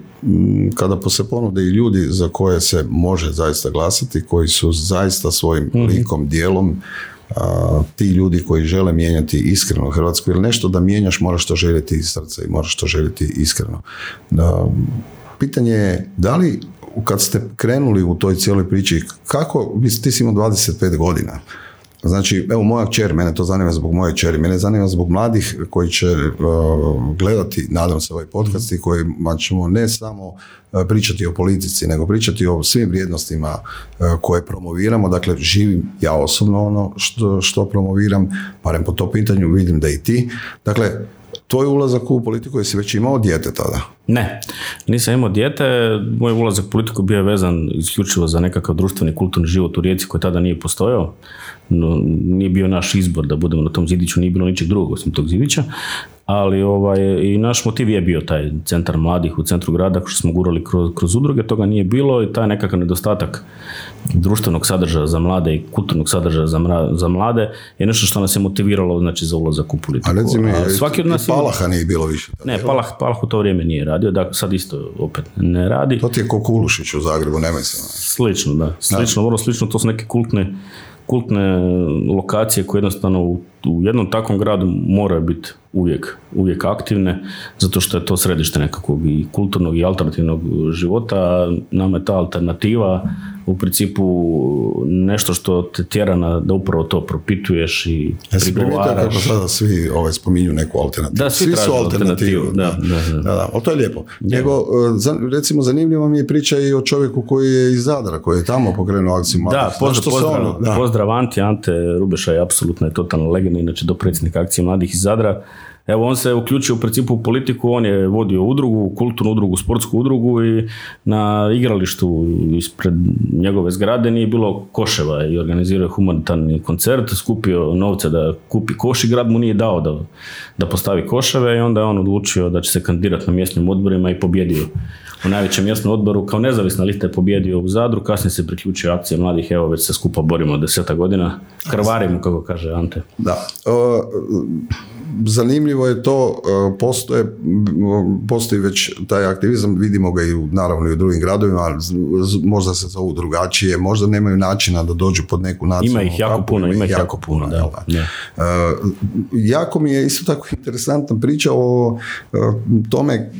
kada se ponude i ljudi za koje se može zaista glasati, koji su zaista svojim mm likom, dijelom, ti ljudi koji žele mijenjati iskreno Hrvatsku, jer nešto da mijenjaš moraš to željeti iz srca i moraš to željeti iskreno. Da, pitanje je da li kad ste krenuli u toj cijeloj priči, kako, ti si imao 25 godina, Znači, evo moja kćer, mene to zanima zbog moje kćeri, mene zanima zbog mladih koji će uh, gledati, nadam se, ovaj podcast i kojima ćemo ne samo uh, pričati o politici, nego pričati o svim vrijednostima uh, koje promoviramo. Dakle, živim ja osobno ono što, što promoviram, barem po to pitanju, vidim da i ti. Dakle, tvoj ulazak u politiku jesi već imao dijete tada? Ne, nisam imao dijete. Moj ulazak u politiku bio je vezan isključivo za nekakav društveni kulturni život u Rijeci koji tada nije postojao no, nije bio naš izbor da budemo na tom zidiću, nije bilo ničeg drugog osim tog zidića, ali ovaj, i naš motiv je bio taj centar mladih u centru grada, što smo gurali kroz, kroz udruge, toga nije bilo i taj nekakav nedostatak društvenog sadržaja za mlade i kulturnog sadržaja za, za mlade je nešto što nas je motiviralo znači, za ulazak u politiku. A recimo, svaki od nas Palaha nije bilo više. Ne, Palah, Palah u to vrijeme nije radio, da sad isto opet ne radi. To ti je Kokulušić u Zagrebu, nemoj se. Slično, da. Slično, vrlo slično, to su neke kultne kultne lokacije koje jednostavno u, u jednom takvom gradu moraju biti uvijek, uvijek aktivne, zato što je to središte nekakvog i kulturnog i alternativnog života. Nama je ta alternativa u principu nešto što te tjera na, da upravo to propituješ i Jesi prigovaraš. kako sada svi ovaj, spominju neku alternativu? Da, svi, su alternativu. Da, da, da. da, ali to je lijepo. Nego, e, recimo, zanimljiva mi je priča i o čovjeku koji je iz Zadra, koji je tamo pokrenuo akciju Da, pozdrav, pozdrav, ono, pozdrav Anti, Ante Rubeša je apsolutno je totalna legenda, inače do predsjednika akcije mladih iz Zadra. Evo, on se uključio u principu u politiku, on je vodio udrugu, kulturnu udrugu, sportsku udrugu i na igralištu ispred njegove zgrade nije bilo koševa i organizirao humanitarni koncert, skupio novce da kupi koš i grad mu nije dao da, da postavi koševe i onda je on odlučio da će se kandidirati na mjesnim odborima i pobjedio u najvećem mjesnom odboru kao nezavisna lista je pobjedio u Zadru, kasnije se priključio akcije mladih, evo već se skupa borimo deseta godina, krvarimo kako kaže Ante. Da, zanimljivo je to, e, postoje, postoji već taj aktivizam, vidimo ga i u, naravno i u drugim gradovima, možda se zovu drugačije, možda nemaju načina da dođu pod neku nacionalnu Ima ih jako puno, ima ih jako, puno, da. da. E, jako mi je isto tako interesantna priča o e, tome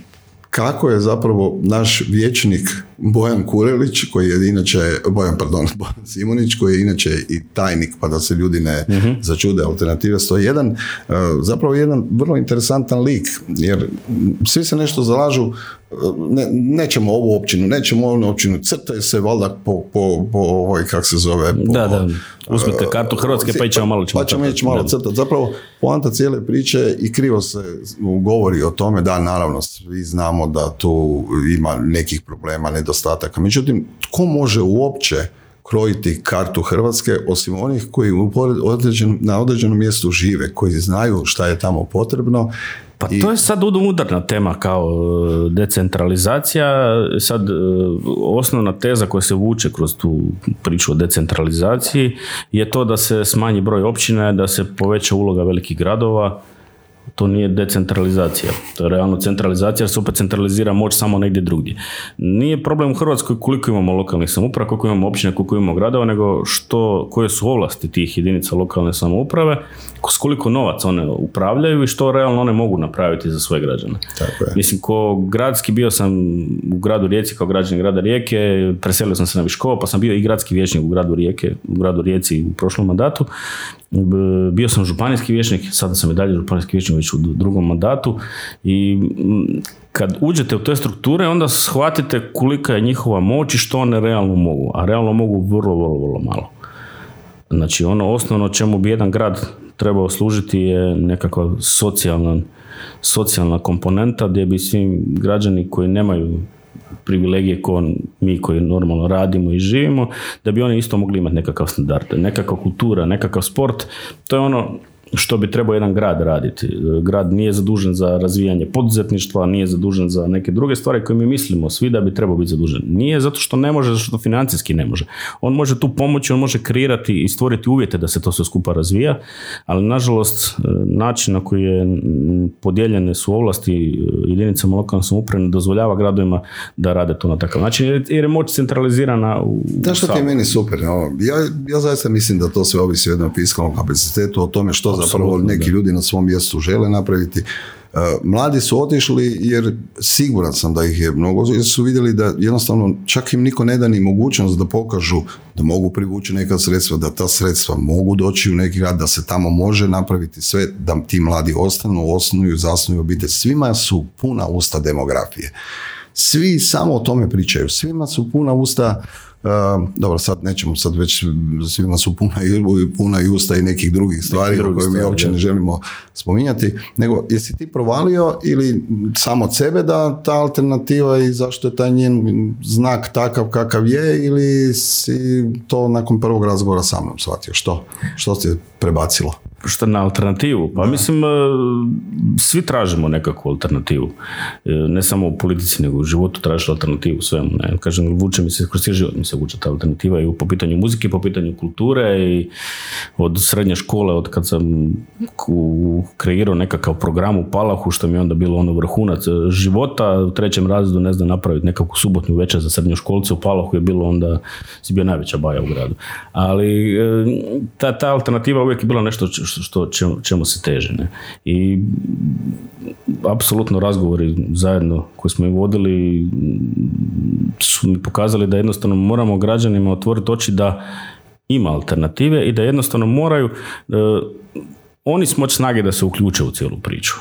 kako je zapravo naš vječnik Bojan Kurelić, koji je inače, Bojan, pardon, Bojan Simonić, koji je inače i tajnik, pa da se ljudi ne uh začude, alternativa 101, uh, zapravo jedan vrlo interesantan lik, jer svi se nešto zalažu ne, nećemo ovu općinu, nećemo ovu općinu, crtaju se valjda po, po, po ovoj, kak se zove, po, da, da, uzmite kartu Hrvatske pa ćemo malo ćemo Pa ćemo ići malo crtati. Zapravo, poanta cijele priče i krivo se govori o tome, da, naravno, svi znamo da tu ima nekih problema, nedostataka. Međutim, tko može uopće krojiti kartu Hrvatske osim onih koji u određen, na određenom mjestu žive, koji znaju šta je tamo potrebno pa to je sad udarna tema kao e, decentralizacija. Sad e, osnovna teza koja se vuče kroz tu priču o decentralizaciji je to da se smanji broj općina, da se poveća uloga velikih gradova to nije decentralizacija. To je realno centralizacija jer se opet centralizira moć samo negdje drugdje. Nije problem u Hrvatskoj koliko imamo lokalnih samouprava, koliko imamo općine, koliko imamo gradova, nego što, koje su ovlasti tih jedinica lokalne samouprave, s koliko novaca one upravljaju i što realno one mogu napraviti za svoje građane. Tako je. Mislim, ko gradski bio sam u gradu Rijeci kao građanin grada Rijeke, preselio sam se na Viškovo, pa sam bio i gradski vijećnik u gradu Rijeke, u gradu Rijeci u prošlom mandatu bio sam županijski vijećnik, sada sam i dalje županijski vijećnik već u drugom mandatu i kad uđete u te strukture onda shvatite kolika je njihova moć i što one realno mogu, a realno mogu vrlo, vrlo, vrlo malo. Znači ono osnovno čemu bi jedan grad trebao služiti je nekakva socijalna, socijalna komponenta gdje bi svi građani koji nemaju privilegije ko mi koji normalno radimo i živimo, da bi oni isto mogli imati nekakav standard, nekakva kultura, nekakav sport. To je ono što bi trebao jedan grad raditi. Grad nije zadužen za razvijanje poduzetništva, nije zadužen za neke druge stvari koje mi mislimo svi da bi trebao biti zadužen. Nije zato što ne može, zato što financijski ne može. On može tu pomoći, on može kreirati i stvoriti uvjete da se to sve skupa razvija, ali nažalost način na koji je podijeljene su ovlasti jedinicama lokalne samouprave ne dozvoljava gradovima da rade to na takav način jer je moć centralizirana u Da što ti je meni super. Ja, ja zaista mislim da to sve ovisi o jednom fiskalnom kapacitetu, o tome što zapravo neki ljudi na svom mjestu žele napraviti. E, mladi su otišli jer siguran sam da ih je mnogo, jer su vidjeli da jednostavno čak im niko ne da ni mogućnost da pokažu da mogu privući neka sredstva, da ta sredstva mogu doći u neki grad, da se tamo može napraviti sve, da ti mladi ostanu, osnuju, zasnuju obitelj. Svima su puna usta demografije. Svi samo o tome pričaju. Svima su puna usta dobro, sad nećemo, sad već svima su puna i, puna i usta i nekih drugih stvari koje mi uopće ne želimo spominjati, nego jesi ti provalio ili samo od sebe da ta alternativa i zašto je taj njen znak takav kakav je ili si to nakon prvog razgovora sa mnom shvatio? Što? Što ti je prebacilo? Što na alternativu? Pa mislim, e, svi tražimo nekakvu alternativu. E, ne samo u politici, nego u životu tražiš alternativu svemu. Ne? Kažem, vuče mi se, kroz život mi se vuče ta alternativa i po pitanju muzike, po pitanju kulture i od srednje škole, od kad sam kreirao nekakav program u Palahu, što mi je onda bilo ono vrhunac života, u trećem razredu ne znam napraviti nekakvu subotnju večer za srednjoškolce u Palahu je bilo onda, si bio najveća baja u gradu. Ali e, ta, ta alternativa uvijek je bila nešto što, čemu, čemu se teže. Ne? I apsolutno razgovori zajedno koji smo i vodili su mi pokazali da jednostavno moramo građanima otvoriti oči da ima alternative i da jednostavno moraju uh, oni smoć snage da se uključe u cijelu priču.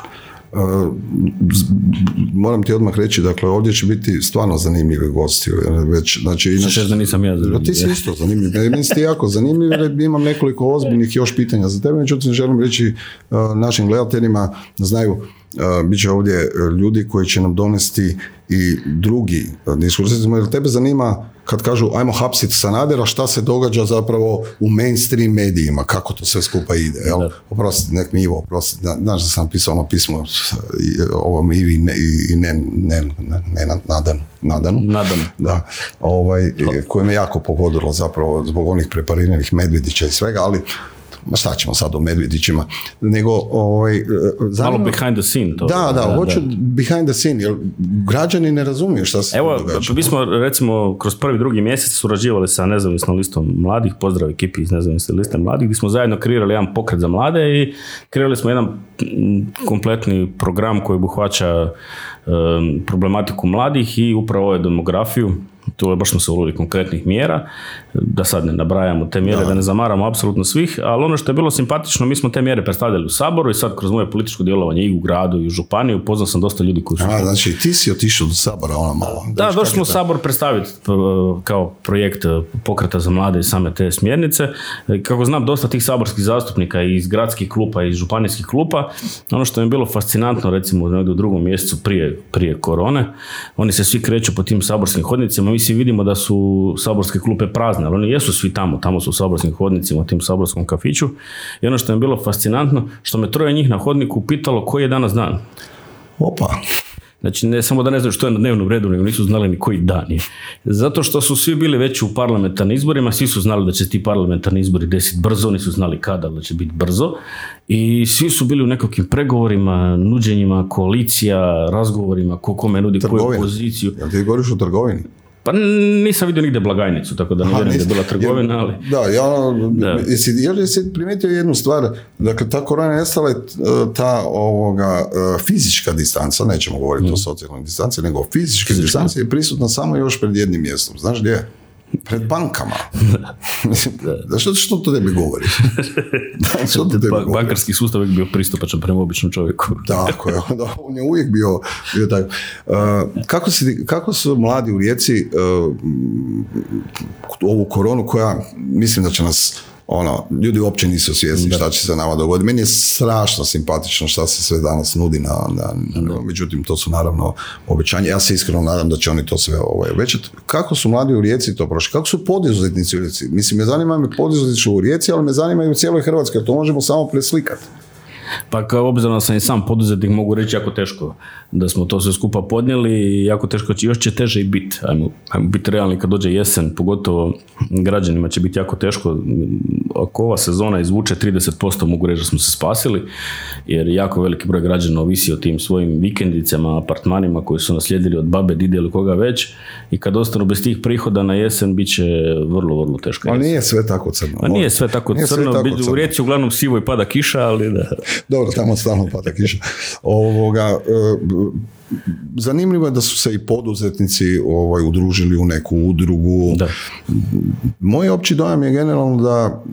Moram ti odmah reći, dakle, ovdje će biti stvarno zanimljivi gosti. Već, znači, inače, da nisam ja zanimljiv. Ti si isto zanimljiv. Meni si jako zanimljiv jer imam nekoliko ozbiljnih još pitanja za tebe. Međutim, želim reći uh, našim gledateljima da znaju bit će ovdje ljudi koji će nam donesti i drugi diskurs. Jer tebe zanima kad kažu ajmo hapsiti Sanadera, šta se događa zapravo u mainstream medijima, kako to sve skupa ide. Jel? Oprosti, nek mi Ivo, oprosti, znaš da sam pisao ono pismo ovom Ivi i ne, ne, ne. Nadanu. Nadanu. Da, ovaj, koje me jako pogodilo zapravo zbog onih prepariranih medvedića i svega, ali ma šta ćemo sad o Medvedićima, nego ovaj, e, Malo behind the scene to. Da, da, hoću behind the scene, jer građani ne razumiju šta se Evo, događa. mi smo recimo kroz prvi drugi mjesec surađivali sa nezavisnom listom mladih, pozdrav ekipi iz nezavisne liste mladih, gdje smo zajedno kreirali jedan pokret za mlade i kreirali smo jedan kompletni program koji obuhvaća problematiku mladih i upravo ovaj demografiju tu je baš smo se ulovili konkretnih mjera, da sad ne nabrajamo te mjere, da, ne zamaramo apsolutno svih, ali ono što je bilo simpatično, mi smo te mjere predstavljali u Saboru i sad kroz moje političko djelovanje i u gradu i u županiju, upoznao sam dosta ljudi koji su... A, znači ti si otišao do Sabora, ono malo. Da, došli smo u Sabor predstaviti kao projekt pokreta za mlade i same te smjernice. Kako znam, dosta tih saborskih zastupnika iz gradskih klupa i iz županijskih klupa, ono što je bilo fascinantno, recimo u drugom mjesecu prije, prije korone, oni se svi kreću po tim saborskim hodnicima, mi svi vidimo da su saborske klupe prazne, ali oni jesu svi tamo, tamo su u saborskim hodnicima, u tim saborskom kafiću. I ono što je bilo fascinantno, što me troje njih na hodniku pitalo koji je danas dan. Opa. Znači, ne samo da ne znaju što je na dnevnom redu, nego nisu znali ni koji dan je. Zato što su svi bili već u parlamentarnim izborima, svi su znali da će ti parlamentarni izbori desiti brzo, nisu znali kada da će biti brzo. I svi su bili u nekakvim pregovorima, nuđenjima, koalicija, razgovorima, ko kome nudi koju poziciju. Jel ti govoriš o trgovini? Pa nisam vidio nigdje blagajnicu, tako da ne vjerujem da je bila trgovina, ali... Da, ja, da. Jesi, jesi primijetio jednu stvar, dakle, ta korona nestala je ta ovoga, e, fizička distanca, nećemo govoriti o mm. socijalnoj distanci, nego fizička distanca je prisutna samo još pred jednim mjestom. Znaš gdje? Pred bankama. Što, to tebi govori? što to tebi Bankarski sustav uvijek bio pristupačan prema običnom čovjeku. Tako je, da, on je uvijek bio, bio tako. Uh, kako, si, kako su mladi u Rijeci uh, ovu koronu koja, mislim da će nas ono, ljudi uopće nisu svjesni šta će se nama dogoditi. Meni je strašno simpatično šta se sve danas nudi na, na, međutim to su naravno obećanja. Ja se iskreno nadam da će oni to sve ovaj, obećati. Kako su mladi u Rijeci to prošli? Kako su poduzetnici u Rijeci? Mislim, me zanima me poduzetnici u Rijeci, ali me zanima i u cijeloj Hrvatskoj, to možemo samo preslikati. Pa kao obzirom da sam i sam poduzetnik mogu reći jako teško da smo to sve skupa podnijeli i jako teško će, još će teže i biti. Ajmo, ajmo biti realni kad dođe jesen, pogotovo građanima će biti jako teško. Ako ova sezona izvuče 30% mogu reći da smo se spasili jer jako veliki broj građana ovisi o tim svojim vikendicama, apartmanima koji su naslijedili od babe, dide ili koga već i kad ostanu bez tih prihoda na jesen bit će vrlo, vrlo teško. Ali nije sve tako crno. Pa nije sve tako crno, sve tako crno. u Rijeci uglavnom sivo i pada kiša, ali da. Dobro, tamo stalno pada kiša. Ovoga, e, zanimljivo je da su se i poduzetnici ovaj, udružili u neku udrugu. Da. Moj opći dojam je generalno da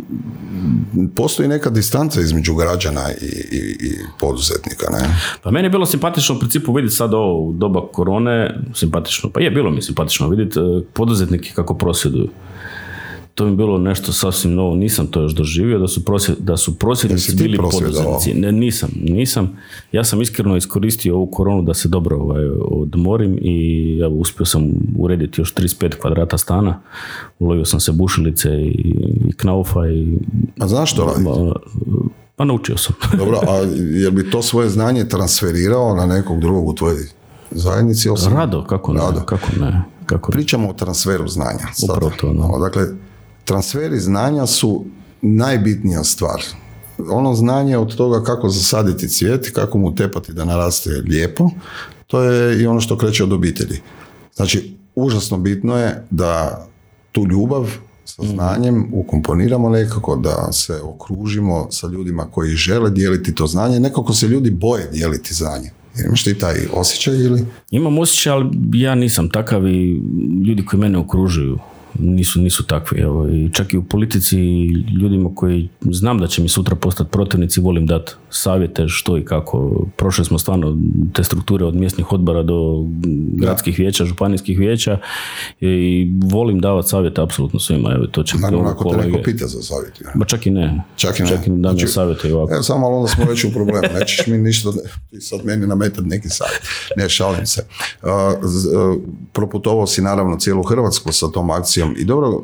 postoji neka distanca između građana i, i, i poduzetnika. Ne? Pa meni je bilo simpatično u principu vidjeti sad ovo u doba korone, simpatično, pa je bilo mi simpatično vidjeti e, poduzetnike kako prosvjeduju to mi bilo nešto sasvim novo, nisam to još doživio, da su, prosvjed, da su prosvjednici bili poduzetnici. Ne, nisam, nisam. Ja sam iskreno iskoristio ovu koronu da se dobro ovaj, odmorim i evo, uspio sam urediti još 35 kvadrata stana, ulovio sam se bušilice i, i knaufa i... A znaš što Pa naučio sam. Dobro, a jel bi to svoje znanje transferirao na nekog drugog u tvojoj zajednici? Rado, kako ne, Rado. kako ne. Kako Pričamo o transferu znanja. Upravo to, no. Dakle, transferi znanja su najbitnija stvar. Ono znanje od toga kako zasaditi cvijet, kako mu tepati da naraste lijepo, to je i ono što kreće od obitelji. Znači, užasno bitno je da tu ljubav sa mhm. znanjem ukomponiramo nekako, da se okružimo sa ljudima koji žele dijeliti to znanje. Nekako se ljudi boje dijeliti znanje. Imaš ti taj osjećaj ili? Imam osjećaj, ali ja nisam takav i ljudi koji mene okružuju nisu, nisu takvi. Evo. I čak i u politici ljudima koji znam da će mi sutra postati protivnici, volim dati savjete što i kako. Prošli smo stvarno te strukture od mjesnih odbora do gradskih vijeća, županijskih vijeća i volim davati savjete apsolutno svima. Evo, to će Naravno, ako te neko pita za savjet. Ba čak i ne. Čak i ne. Čak i da znači, savjete ovako. Evo, samo onda smo već u problemu. Nećeš mi ništa, ti sad meni nametati neki savjet. Ne, šalim se. Uh, uh, proputovao si naravno cijelu Hrvatsku sa tom akcijom i dobro, e,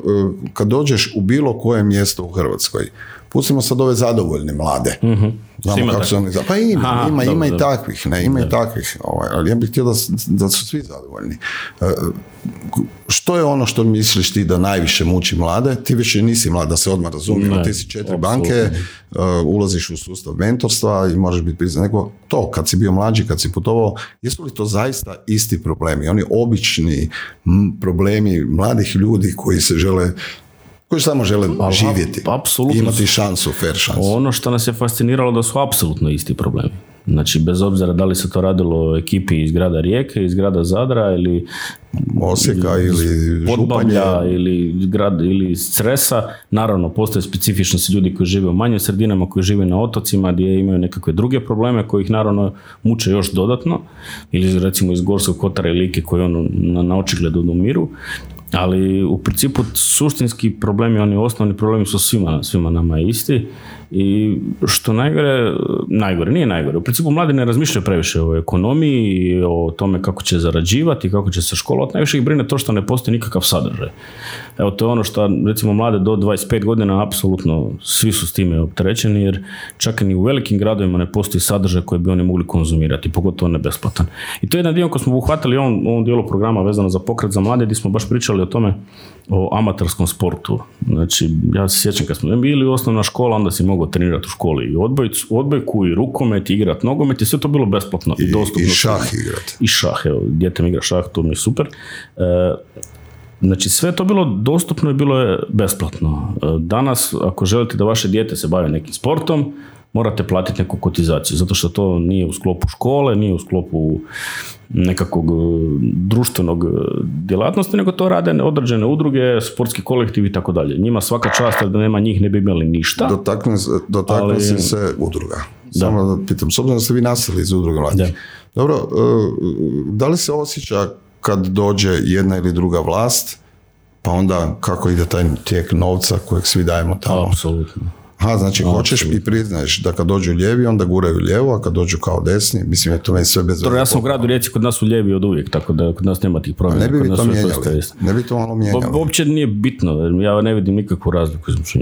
kad dođeš u bilo koje mjesto u Hrvatskoj, pustimo sad ove zadovoljne mlade. mm Znamo kako se oni Pa ima, ima, ima i takvih, ne, ima i takvih, ovaj, ali ja bih htio da, da su svi zadovoljni. E, što je ono što misliš ti da najviše muči mlade? Ti više nisi mlad, da se odmah razumijemo, ti si četiri banke, uh, ulaziš u sustav mentorstva i možeš biti priznat. Nego to, kad si bio mlađi, kad si putovao, jesu li to zaista isti problemi? Oni obični problemi mladih ljudi koji se žele koji samo žele živjeti, apsolutno, imati šansu, fair šansu. Ono što nas je fasciniralo da su apsolutno isti problemi. Znači, bez obzira da li se to radilo o ekipi iz grada Rijeke, iz grada Zadra ili Osijeka ili Podbablja ili, grad, ili Cresa. Naravno, postoje specifičnosti ljudi koji žive u manjim sredinama, koji žive na otocima gdje imaju nekakve druge probleme koji ih naravno muče još dodatno. Ili recimo iz Gorskog kotara i Like koji ono na, na očigled umiru ali u principu suštinski problemi, oni osnovni problemi su svima, svima nama isti i što najgore, najgore, nije najgore, u principu mladi ne razmišljaju previše o ekonomiji i o tome kako će zarađivati, kako će se školovati, najviše ih brine to što ne postoji nikakav sadržaj. Evo to je ono što recimo mlade do 25 godina apsolutno svi su s time opterećeni jer čak ni u velikim gradovima ne postoji sadržaj koji bi oni mogli konzumirati, pogotovo ne besplatan. I to je jedan dio koji smo uhvatili u ovom, ovom dijelu programa vezano za pokret za mlade gdje smo baš pričali o tome o amatorskom sportu. Znači, ja se sjećam kad smo bili u osnovna škola, onda si mogao trenirati u školi i odbojcu, odbojku i rukomet, i igrat nogomet i sve to bilo besplatno. I, dostupno. I šah igrati. I šah, evo, djete mi igra šah, to mi je super. E, Znači sve to bilo dostupno i bilo je besplatno. E, danas ako želite da vaše dijete se bavi nekim sportom, morate platiti neku kotizaciju, zato što to nije u sklopu škole, nije u sklopu nekakvog e, društvenog e, djelatnosti, nego to rade određene udruge, sportski kolektiv i tako dalje. Njima svaka čast da nema njih ne bi imali ništa. Dotakne, dotakne se udruga. Samo da pitam, s obzirom da ste vi nastali iz udruga mladih. Dobro, e, da li se osjeća kad dođe jedna ili druga vlast, pa onda kako ide taj tijek novca kojeg svi dajemo tamo? Apsolutno. Aha, znači hoćeš i priznaješ da kad dođu lijevi, onda guraju lijevo, a kad dođu kao desni, mislim je to meni sve bez Ja sam u gradu Rijeci, kod nas su lijevi od uvijek, tako da kod nas nema tih promjena. Ne bi to mijenjali, ne bi to malo mijenjali. Uopće nije bitno, ja ne vidim nikakvu razliku između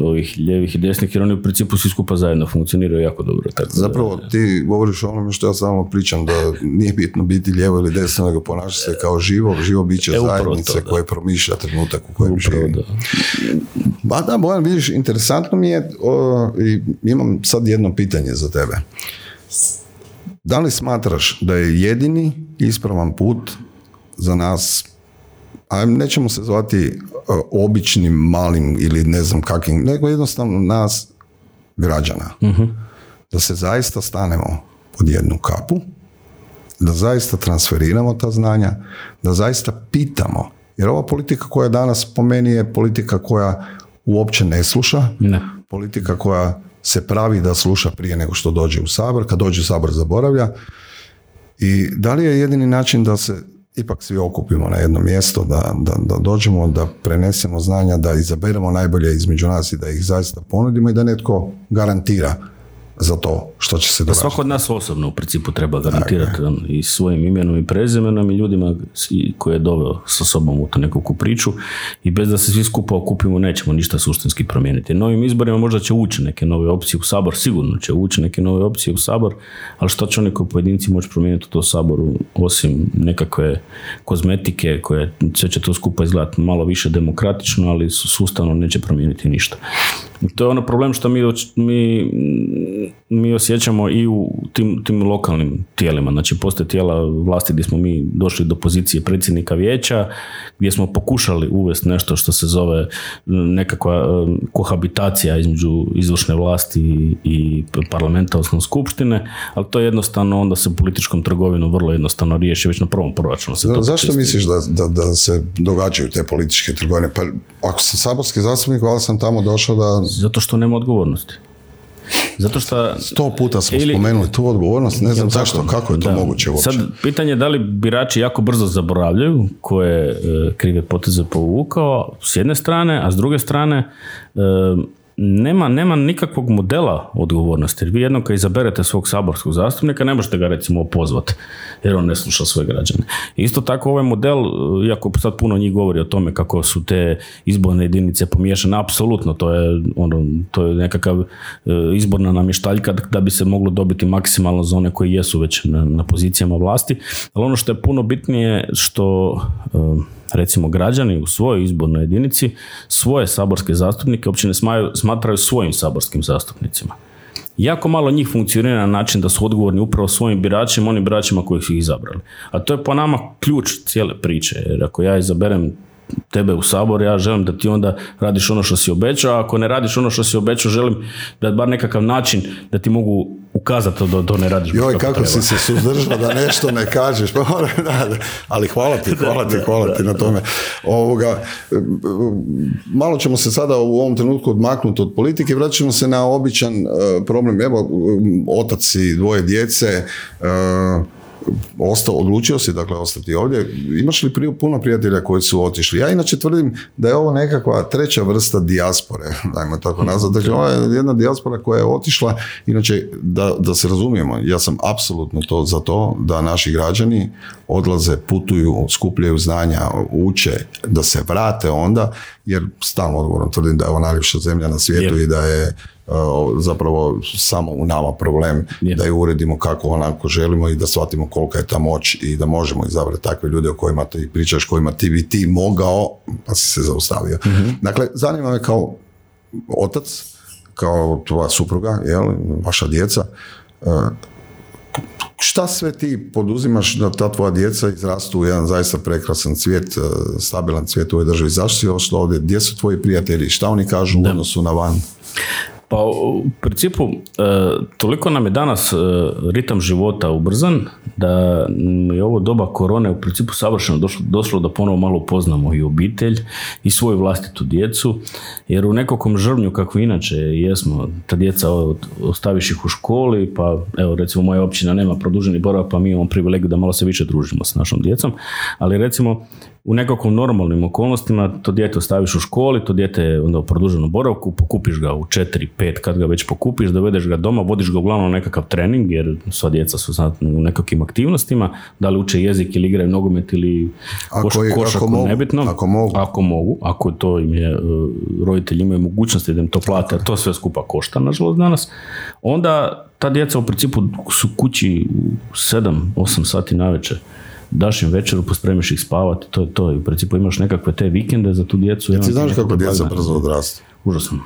ovih lijevih i desnih, jer oni u principu svi skupa zajedno funkcioniraju jako dobro. Tako Zapravo ti govoriš o onome što ja samo pričam, da nije bitno biti lijevo ili desno, nego ponaša se kao živo, živo biće e, zajednice koje promišlja trenutak u kojem živi. Da. Ba da, Bojan, vidiš, interesantno mi je, i imam sad jedno pitanje za tebe. Da li smatraš da je jedini ispravan put za nas, a nećemo se zvati običnim, malim ili ne znam kakvim, nego jednostavno nas građana. uh Da se zaista stanemo pod jednu kapu, da zaista transferiramo ta znanja, da zaista pitamo. Jer ova politika koja danas po meni je politika koja uopće ne sluša. Ne. Politika koja se pravi da sluša prije nego što dođe u sabor, kad dođe u sabor zaboravlja. I da li je jedini način da se ipak svi okupimo na jedno mjesto, da, da, da dođemo, da prenesemo znanja, da izaberemo najbolje između nas i da ih zaista ponudimo i da netko garantira za to što će se događati. Svako od nas osobno u principu treba garantirati i svojim imenom i prezimenom i ljudima koje je doveo sa sobom u tu nekakvu priču i bez da se svi skupa okupimo nećemo ništa suštinski promijeniti. Novim izborima možda će ući neke nove opcije u sabor, sigurno će ući neke nove opcije u sabor, ali što će oni kao pojedinci moći promijeniti u to saboru osim nekakve kozmetike koje sve će to skupa izgledati malo više demokratično, ali sustavno neće promijeniti ništa. To je ono problem što mi, mi, mi osjećamo i u tim, tim lokalnim tijelima. Znači, postoje tijela vlasti gdje smo mi došli do pozicije predsjednika vijeća, gdje smo pokušali uvesti nešto što se zove nekakva kohabitacija između izvršne vlasti i parlamenta, odnosno skupštine, ali to je jednostavno onda se političkom trgovinom vrlo jednostavno riješi već na prvom proračunu. Se Zašto misliš da, da, da se događaju te političke trgovine? Pa ako sam saborski zastupnik, hvala sam tamo došao da zato što nema odgovornosti. Zato što... Sto puta smo ili, spomenuli tu odgovornost, ne znam zašto, kako je to moguće uopće. Sad, pitanje je da li birači jako brzo zaboravljaju koje e, krive poteze povukao s jedne strane, a s druge strane e, nema, nema nikakvog modela odgovornosti. Jer vi jednom kad izaberete svog saborskog zastupnika, ne možete ga recimo opozvati jer on ne sluša svoje građane. Isto tako ovaj model, iako sad puno njih govori o tome kako su te izborne jedinice pomiješane, apsolutno to je, ono, to je nekakav e, izborna namještaljka da bi se moglo dobiti maksimalno za one koji jesu već na, na pozicijama vlasti. Ali ono što je puno bitnije što e, recimo građani u svojoj izbornoj jedinici svoje saborske zastupnike uopće ne smatraju svojim saborskim zastupnicima. Jako malo njih funkcionira na način da su odgovorni upravo svojim biračima, onim biračima koji su ih izabrali. A to je po nama ključ cijele priče. Jer ako ja izaberem tebe u sabor, ja želim da ti onda radiš ono što si obećao, a ako ne radiš ono što si obećao, želim da bar nekakav način da ti mogu ukazati da to ne radiš. Joj, kako, si se suzdržao da nešto ne kažeš. Pa ali hvala ti, hvala ti, hvala ti na tome. Ovoga, malo ćemo se sada u ovom trenutku odmaknuti od politike, vraćamo se na običan e, problem. Evo, otac i dvoje djece, e, ostao, odlučio si dakle ostati ovdje. Imaš li prije puno prijatelja koji su otišli? Ja inače tvrdim da je ovo nekakva treća vrsta dijaspore, dajmo tako nazvat. Dakle, ovo je jedna dijaspora koja je otišla, inače da, da se razumijemo, ja sam apsolutno to za to da naši građani odlaze, putuju, skupljaju znanja, uče, da se vrate onda, jer stalno odgovorno tvrdim da je ovo najljepša zemlja na svijetu i da je zapravo samo u nama problem da je uredimo kako onako želimo i da shvatimo kolika je ta moć i da možemo izabrati takve ljude o kojima ti pričaš, kojima ti bi ti mogao, pa si se zaustavio. mm Dakle, zanima me kao otac, kao tvoja supruga, jel, vaša djeca, e, šta sve ti poduzimaš da ta tvoja djeca izrastu u jedan zaista prekrasan cvijet, e, stabilan cvijet u ovoj državi? Zašto si ovdje? Gdje su tvoji prijatelji? Šta oni kažu u odnosu na van? Pa u principu e, toliko nam je danas e, ritam života ubrzan da je ovo doba korone u principu savršeno došlo, došlo da ponovo malo upoznamo i obitelj i svoju vlastitu djecu jer u nekakvom žrvnju kako inače jesmo, ta djeca ostaviš ih u školi pa evo recimo moja općina nema produženi boravak pa mi imamo privilegiju da malo se više družimo s našom djecom ali recimo u nekakvim normalnim okolnostima to dijete ostaviš u školi, to dijete je onda u produženom boravku, pokupiš ga u 4, 5, kad ga već pokupiš, dovedeš ga doma, vodiš ga uglavnom nekakav trening, jer sva djeca su u nekakvim aktivnostima, da li uče jezik ili igraju nogomet ili ako, koš, ako mogu, nebitno. Ako mogu. Ako mogu, ako to im je, e, roditelji imaju mogućnosti da im to plate, a to sve skupa košta, nažalost, danas, onda ta djeca u principu su kući u 7-8 sati na večer daš im večeru, pospremiš ih spavati, to je to. I u principu imaš nekakve te vikende za tu djecu. Ti znaš kako djeca brzo odrastu? Užasno.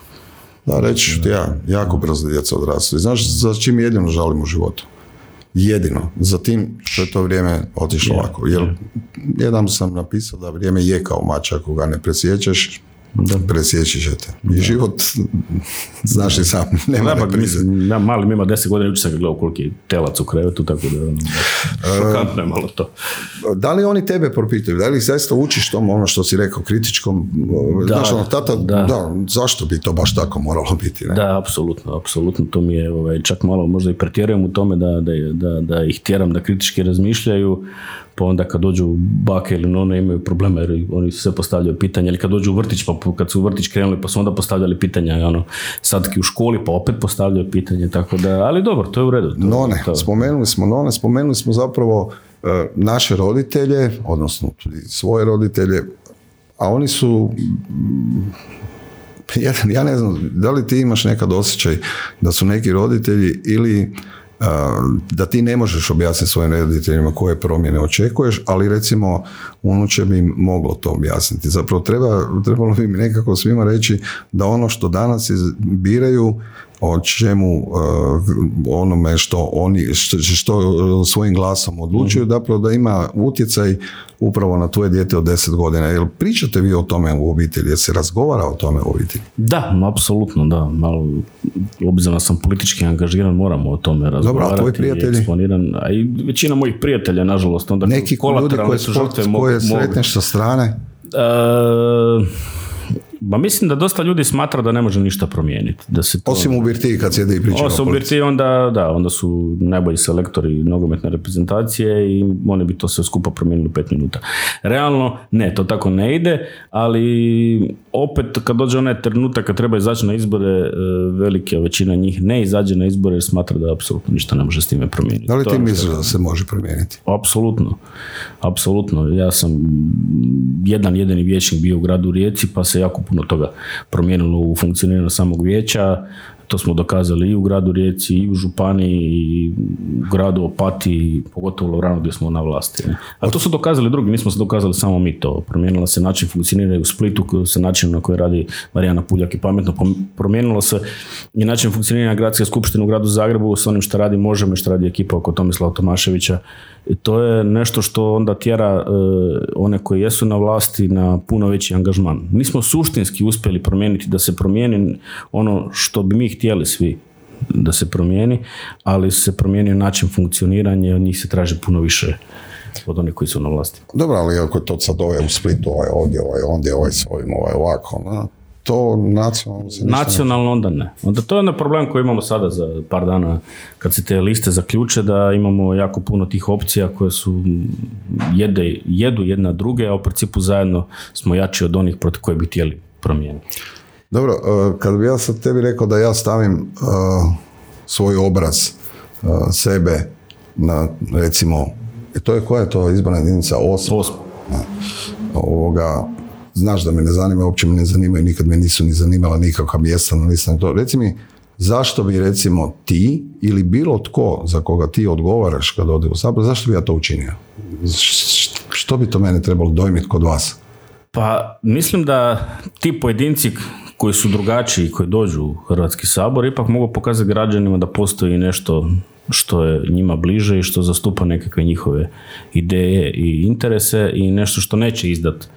Da, reći ću ti ja, jako brzo djeca odrastu. I znaš za čim jedino žalim u životu? Jedino. Za tim što je to vrijeme otišlo ovako. Jer jedan sam napisao da vrijeme je kao mač, ako ga ne presjećeš, da. presjeći ćete. I život, znaš i sam, nema da, mislim, ja, mali ima deset godina, jučer sam ga gledao koliki telac u krevetu, tako da ono, šokantno je malo to. Da li oni tebe propitaju? Da li zaista učiš tom ono što si rekao, kritičkom? Da, znaš, ono, tata, da. da. zašto bi to baš tako moralo biti? Ne? Da, apsolutno, apsolutno. To mi je ovaj, čak malo možda i pretjerujem u tome da, da, da, da ih tjeram da kritički razmišljaju, pa onda kad dođu bake ili none imaju probleme jer oni se postavljaju pitanja ili kad dođu u vrtić pa kad su u vrtić krenuli pa su onda postavljali pitanja ono, sadki u školi pa opet postavljaju pitanje tako da, ali dobro, to je u redu. To, none, spomenuli smo none, spomenuli smo zapravo naše roditelje, odnosno svoje roditelje, a oni su ja, ja ne znam, da li ti imaš nekad osjećaj da su neki roditelji ili da ti ne možeš objasniti svojim roditeljima koje promjene očekuješ, ali recimo unuče bi im moglo to objasniti. Zapravo treba, trebalo bi mi nekako svima reći da ono što danas biraju o čemu uh, onome što oni što, što svojim glasom odlučuju, mm zapravo da ima utjecaj upravo na tvoje dijete od 10 godina. Jel pričate vi o tome u obitelji? Jel se razgovara o tome u obitelji? Da, apsolutno, da. Malo, obzirom da sam politički angažiran, moramo o tome razgovarati. Dobro, a tvoji prijatelji? Eksponiran, a i većina mojih prijatelja, nažalost, onda Neki ljudi koje, su žrtve koje sretneš sa strane? Uh, Ba mislim da dosta ljudi smatra da ne može ništa promijeniti. Da se to... Osim u Birtiji kad sjede i pričaju Osim u Birtiji onda, da, onda su najbolji selektori nogometne reprezentacije i oni bi to sve skupa promijenili u pet minuta. Realno, ne, to tako ne ide, ali opet kad dođe onaj trenutak kad treba izaći na izbore, e, velike većina njih ne izađe na izbore jer smatra da apsolutno ništa ne može s time promijeniti. Da li ti misliš da se može promijeniti? Apsolutno. Apsolutno. Ja sam jedan jedini vijećnik bio u gradu Rijeci pa se jako puno toga promijenilo u funkcioniranju samog vijeća. To smo dokazali i u gradu Rijeci, i u Županiji, i u gradu Opati, pogotovo u Lovranu gdje smo na vlasti. A to su dokazali drugi, nismo se dokazali samo mi to. Promijenilo se način funkcioniranja u Splitu, se način na koji radi Marijana Puljak i pametno. Promijenilo se i način funkcioniranja gradske skupštine u gradu Zagrebu s onim što radi Možemo i što radi ekipa oko Tomislava Tomaševića to je nešto što onda tjera e, one koji jesu na vlasti na puno veći angažman. Nismo suštinski uspjeli promijeniti da se promijeni ono što bi mi htjeli svi da se promijeni, ali se promijenio način funkcioniranja i od njih se traži puno više od onih koji su na vlasti. Dobro, ali ako to sad ovaj u Splitu, ovaj ovdje, ovaj ondje, ovaj s ovim, ovaj ovako, no? to nacionalno se Nacionalno onda ne. Onda to je onaj problem koji imamo sada za par dana kad se te liste zaključe da imamo jako puno tih opcija koje su jede, jedu jedna druge, a u principu zajedno smo jači od onih protiv koje bi htjeli promijeniti. Dobro, e, kad bi ja sad tebi rekao da ja stavim uh, svoj obraz uh, sebe na recimo, to je koja je to izborna jedinica? Osma. Osma. Ovoga, znaš da me ne zanima, uopće me ne zanimaju, nikad me nisu ni zanimala nikakva mjesta na. To. Reci mi, zašto bi recimo ti ili bilo tko za koga ti odgovaraš kad ode u sabor, zašto bi ja to učinio? Što bi to mene trebalo dojmiti kod vas? Pa mislim da ti pojedinci koji su drugačiji, koji dođu u Hrvatski sabor, ipak mogu pokazati građanima da postoji nešto što je njima bliže i što zastupa nekakve njihove ideje i interese i nešto što neće izdat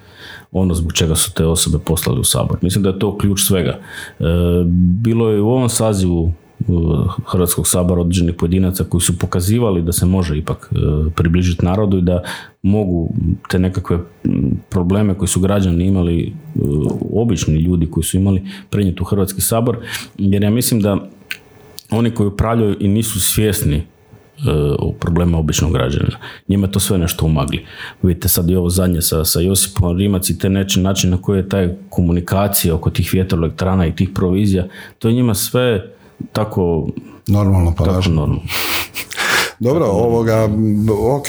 ono zbog čega su te osobe poslali u sabor. Mislim da je to ključ svega. E, bilo je u ovom sazivu Hrvatskog sabora određenih pojedinaca koji su pokazivali da se može ipak e, približiti narodu i da mogu te nekakve probleme koje su građani imali, e, obični ljudi koji su imali prenijeti u Hrvatski sabor, jer ja mislim da oni koji upravljaju i nisu svjesni e, problema običnog građanina. Njima to sve nešto umagli. Vidite sad i ovo zadnje sa, sa Josipom Rimac i te neči način na koji je taj komunikacija oko tih vjetroelektrana i tih provizija, to je njima sve tako... Normalno, pa tako normalno. Dobro, ovoga, ok,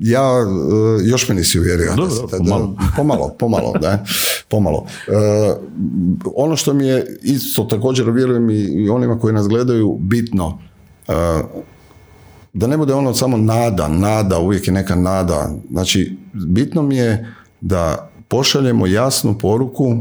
ja, e, još me nisi uvjerio. Dobro, pomalo. pomalo, pomalo, da, pomalo. E, ono što mi je isto također, vjerujem i onima koji nas gledaju, bitno, e, da ne bude ono samo nada, nada, uvijek je neka nada. Znači, bitno mi je da pošaljemo jasnu poruku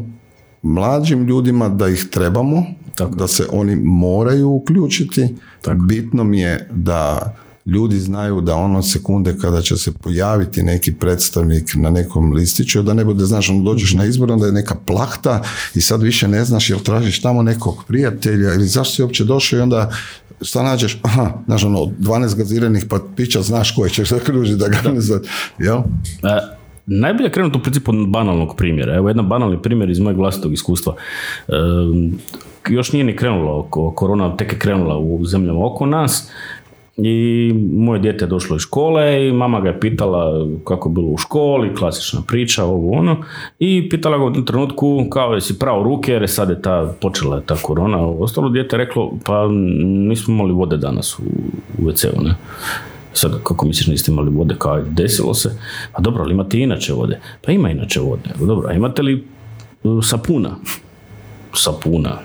mlađim ljudima da ih trebamo, tako. da se oni moraju uključiti. Tako. Bitno mi je da ljudi znaju da ono sekunde kada će se pojaviti neki predstavnik na nekom listiću, da ne bude, znaš, ono dođeš na izbor, onda je neka plahta i sad više ne znaš jel tražiš tamo nekog prijatelja ili zašto si uopće došao i onda šta nađeš, aha, znaš ono, 12 gaziranih pa pića, znaš koje ćeš zakružiti da ga ne jel? E, najbolje krenuti u principu od banalnog primjera. Evo jedan banalni primjer iz mojeg vlastitog iskustva. E, još nije ni krenula korona, tek je krenula u zemljama oko nas i moje dijete je došlo iz škole i mama ga je pitala kako je bilo u školi, klasična priča, ovo ono, i pitala ga u trenutku kao je si pravo ruke jer je sad je ta, počela je ta korona, ostalo dijete je reklo pa nismo imali vode danas u, u WC-u, ne. Sad, kako misliš, niste imali vode, kao desilo se? Pa dobro, ali imate inače vode. Pa ima inače vode. Dobro, a imate li uh, sapuna? Sapuna?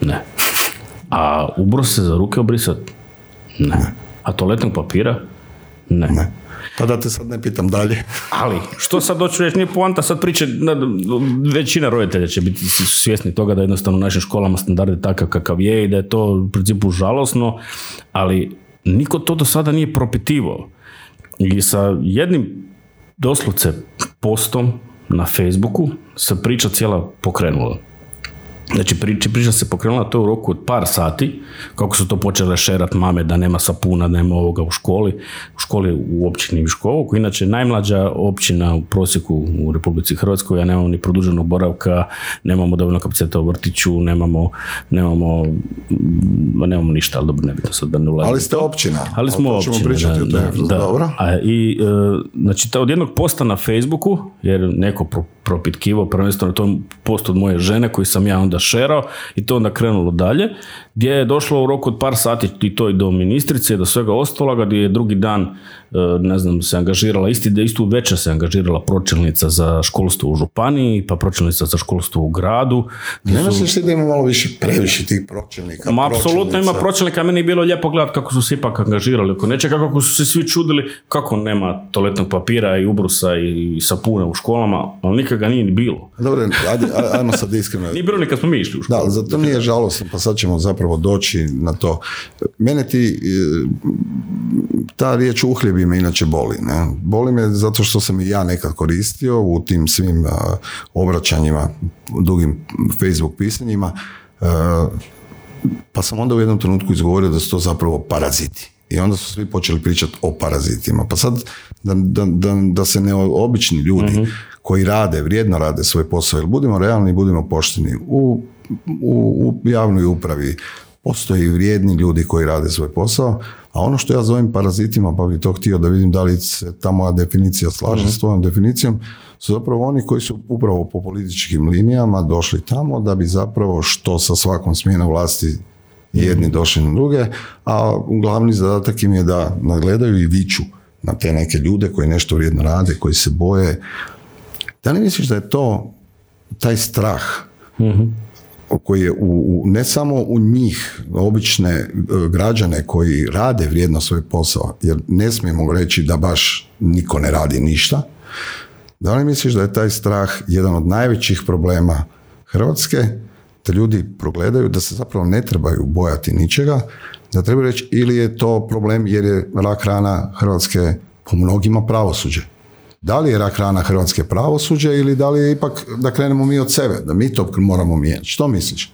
Ne. A ubro se za ruke obrisat? Ne. A toaletnog papira? Ne. ne. Pa da te sad ne pitam dalje. Ali, što sad doću reći, nije poanta sad priče, većina roditelja će biti svjesni toga da jednostavno u našim školama standard je takav kakav je i da je to u principu žalosno, ali niko to do sada nije propitivao. I sa jednim doslovce postom na Facebooku se priča cijela pokrenula. Znači priča, priča se pokrenula to u roku od par sati, kako su to počele šerat mame da nema sapuna, nema ovoga u školi, u školi u općini Viškovo, koja inače najmlađa općina u prosjeku u Republici Hrvatskoj, ja nemamo ni produženog boravka, nemamo dovoljno kapaciteta u vrtiću, nemamo, nemamo, nemamo ništa, ali dobro, nebitno sad da ne ulazim. Ali ste općina. Ali smo općina, da, da, Dobro. A, I, e, znači, od jednog posta na Facebooku, jer neko propitkivo, prvenstveno to post od moje žene koji sam ja onda šerao i to onda krenulo dalje, gdje je došlo u roku od par sati i to i do ministrice i do svega ostaloga, gdje je drugi dan ne znam, se angažirala, isti, istu večer se angažirala pročelnica za školstvo u županiji, pa pročelnica za školstvo u gradu. Ne misliš da ima malo više, previše tih pročelnika? Ma, apsolutno ima pročelnika, meni je bilo lijepo gledati kako su se ipak angažirali oko nečega, kako su se svi čudili kako nema toaletnog papira i ubrusa i sapuna u školama, ali nikad ga nije ni bilo. Dobro, ajde, ajmo sad iskreno. nije bilo ni kad smo mi išli u školu. Da, zato nije žalostno, pa sad ćemo zapravo doći na to. Mene ti, e, ta riječ uhljebi me inače boli. Ne? Boli me zato što sam i ja nekad koristio u tim svim obraćanjima, dugim Facebook pisanjima, pa sam onda u jednom trenutku izgovorio da su to zapravo paraziti. I onda su svi počeli pričati o parazitima. Pa sad da, da, da, da se ne obični ljudi mhm. koji rade, vrijedno rade svoj posao, jer budimo realni, budemo pošteni u, u, u javnoj upravi, postoji vrijedni ljudi koji rade svoj posao, a ono što ja zovem parazitima, pa bi to htio da vidim da li se ta moja definicija slaže s mhm. tvojom definicijom, su zapravo oni koji su upravo po političkim linijama došli tamo da bi zapravo što sa svakom smjenom vlasti jedni mhm. došli na druge, a glavni zadatak im je da nagledaju i viču na te neke ljude koji nešto vrijedno rade, koji se boje. Da li misliš da je to taj strah mhm koji je u, ne samo u njih, obične e, građane koji rade vrijedno svoj posao, jer ne smijemo reći da baš niko ne radi ništa, da li misliš da je taj strah jedan od najvećih problema Hrvatske da ljudi progledaju da se zapravo ne trebaju bojati ničega, da treba reći ili je to problem jer je rak rana Hrvatske po mnogima pravosuđe. Da li je rak rana Hrvatske pravosuđe ili da li je ipak da krenemo mi od sebe, da mi to moramo mijenjati. Što misliš?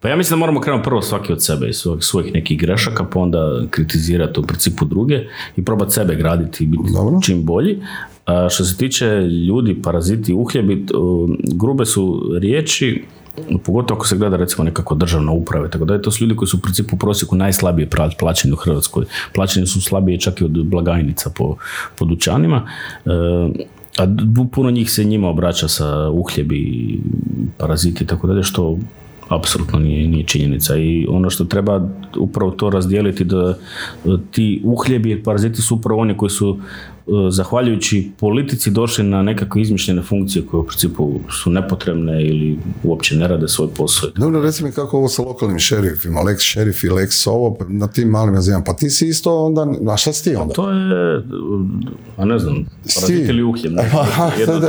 Pa ja mislim da moramo krenuti prvo svaki od sebe i svojih, svojih nekih grešaka, pa onda kritizirati u principu druge i probati sebe graditi i biti čim bolji. A što se tiče ljudi, paraziti, uhljebi, grube su riječi, pogotovo ako se gleda recimo nekako državna uprava, tako da je to su ljudi koji su u principu u prosjeku najslabije plaćeni u Hrvatskoj. Plaćeni su slabije čak i od blagajnica po, po dućanima. E, a puno njih se njima obraća sa uhljebi, paraziti i tako dalje, što apsolutno nije, nije činjenica i ono što treba upravo to razdijeliti da ti uhljebi paraziti su upravo oni koji su zahvaljujući politici došli na nekakve izmišljene funkcije koje u principu su nepotrebne ili uopće ne rade svoj posao. Dobro, reci mi kako ovo sa lokalnim šerifima, lex šerif i lex ovo, na tim malim razijama, pa ti si isto onda, a šta si ti onda? to je, a ne znam, parazit ili jedno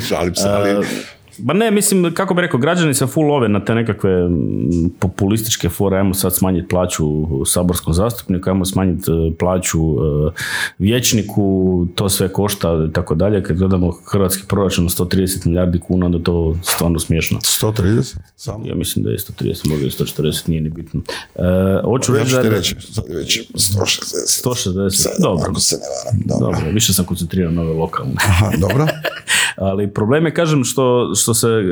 Šalim se, ali... Ba ne, mislim, kako bi rekao, građani se full love na te nekakve populističke fore, ajmo sad smanjiti plaću saborskom zastupniku, ajmo smanjiti e, plaću e, vijećniku, to sve košta i tako dalje. Kad gledamo hrvatski proračun 130 milijardi kuna, onda to stvarno smiješno. 130? Samo? Ja mislim da je 130, možda i 140, nije ni bitno. E, hoću ja ću ti reći, već 160. 160, dobro. Ako se ne varam, dobro. dobro. Više sam koncentriran na ove lokalne. Aha, dobro. Ali problem je, kažem, što, što se e,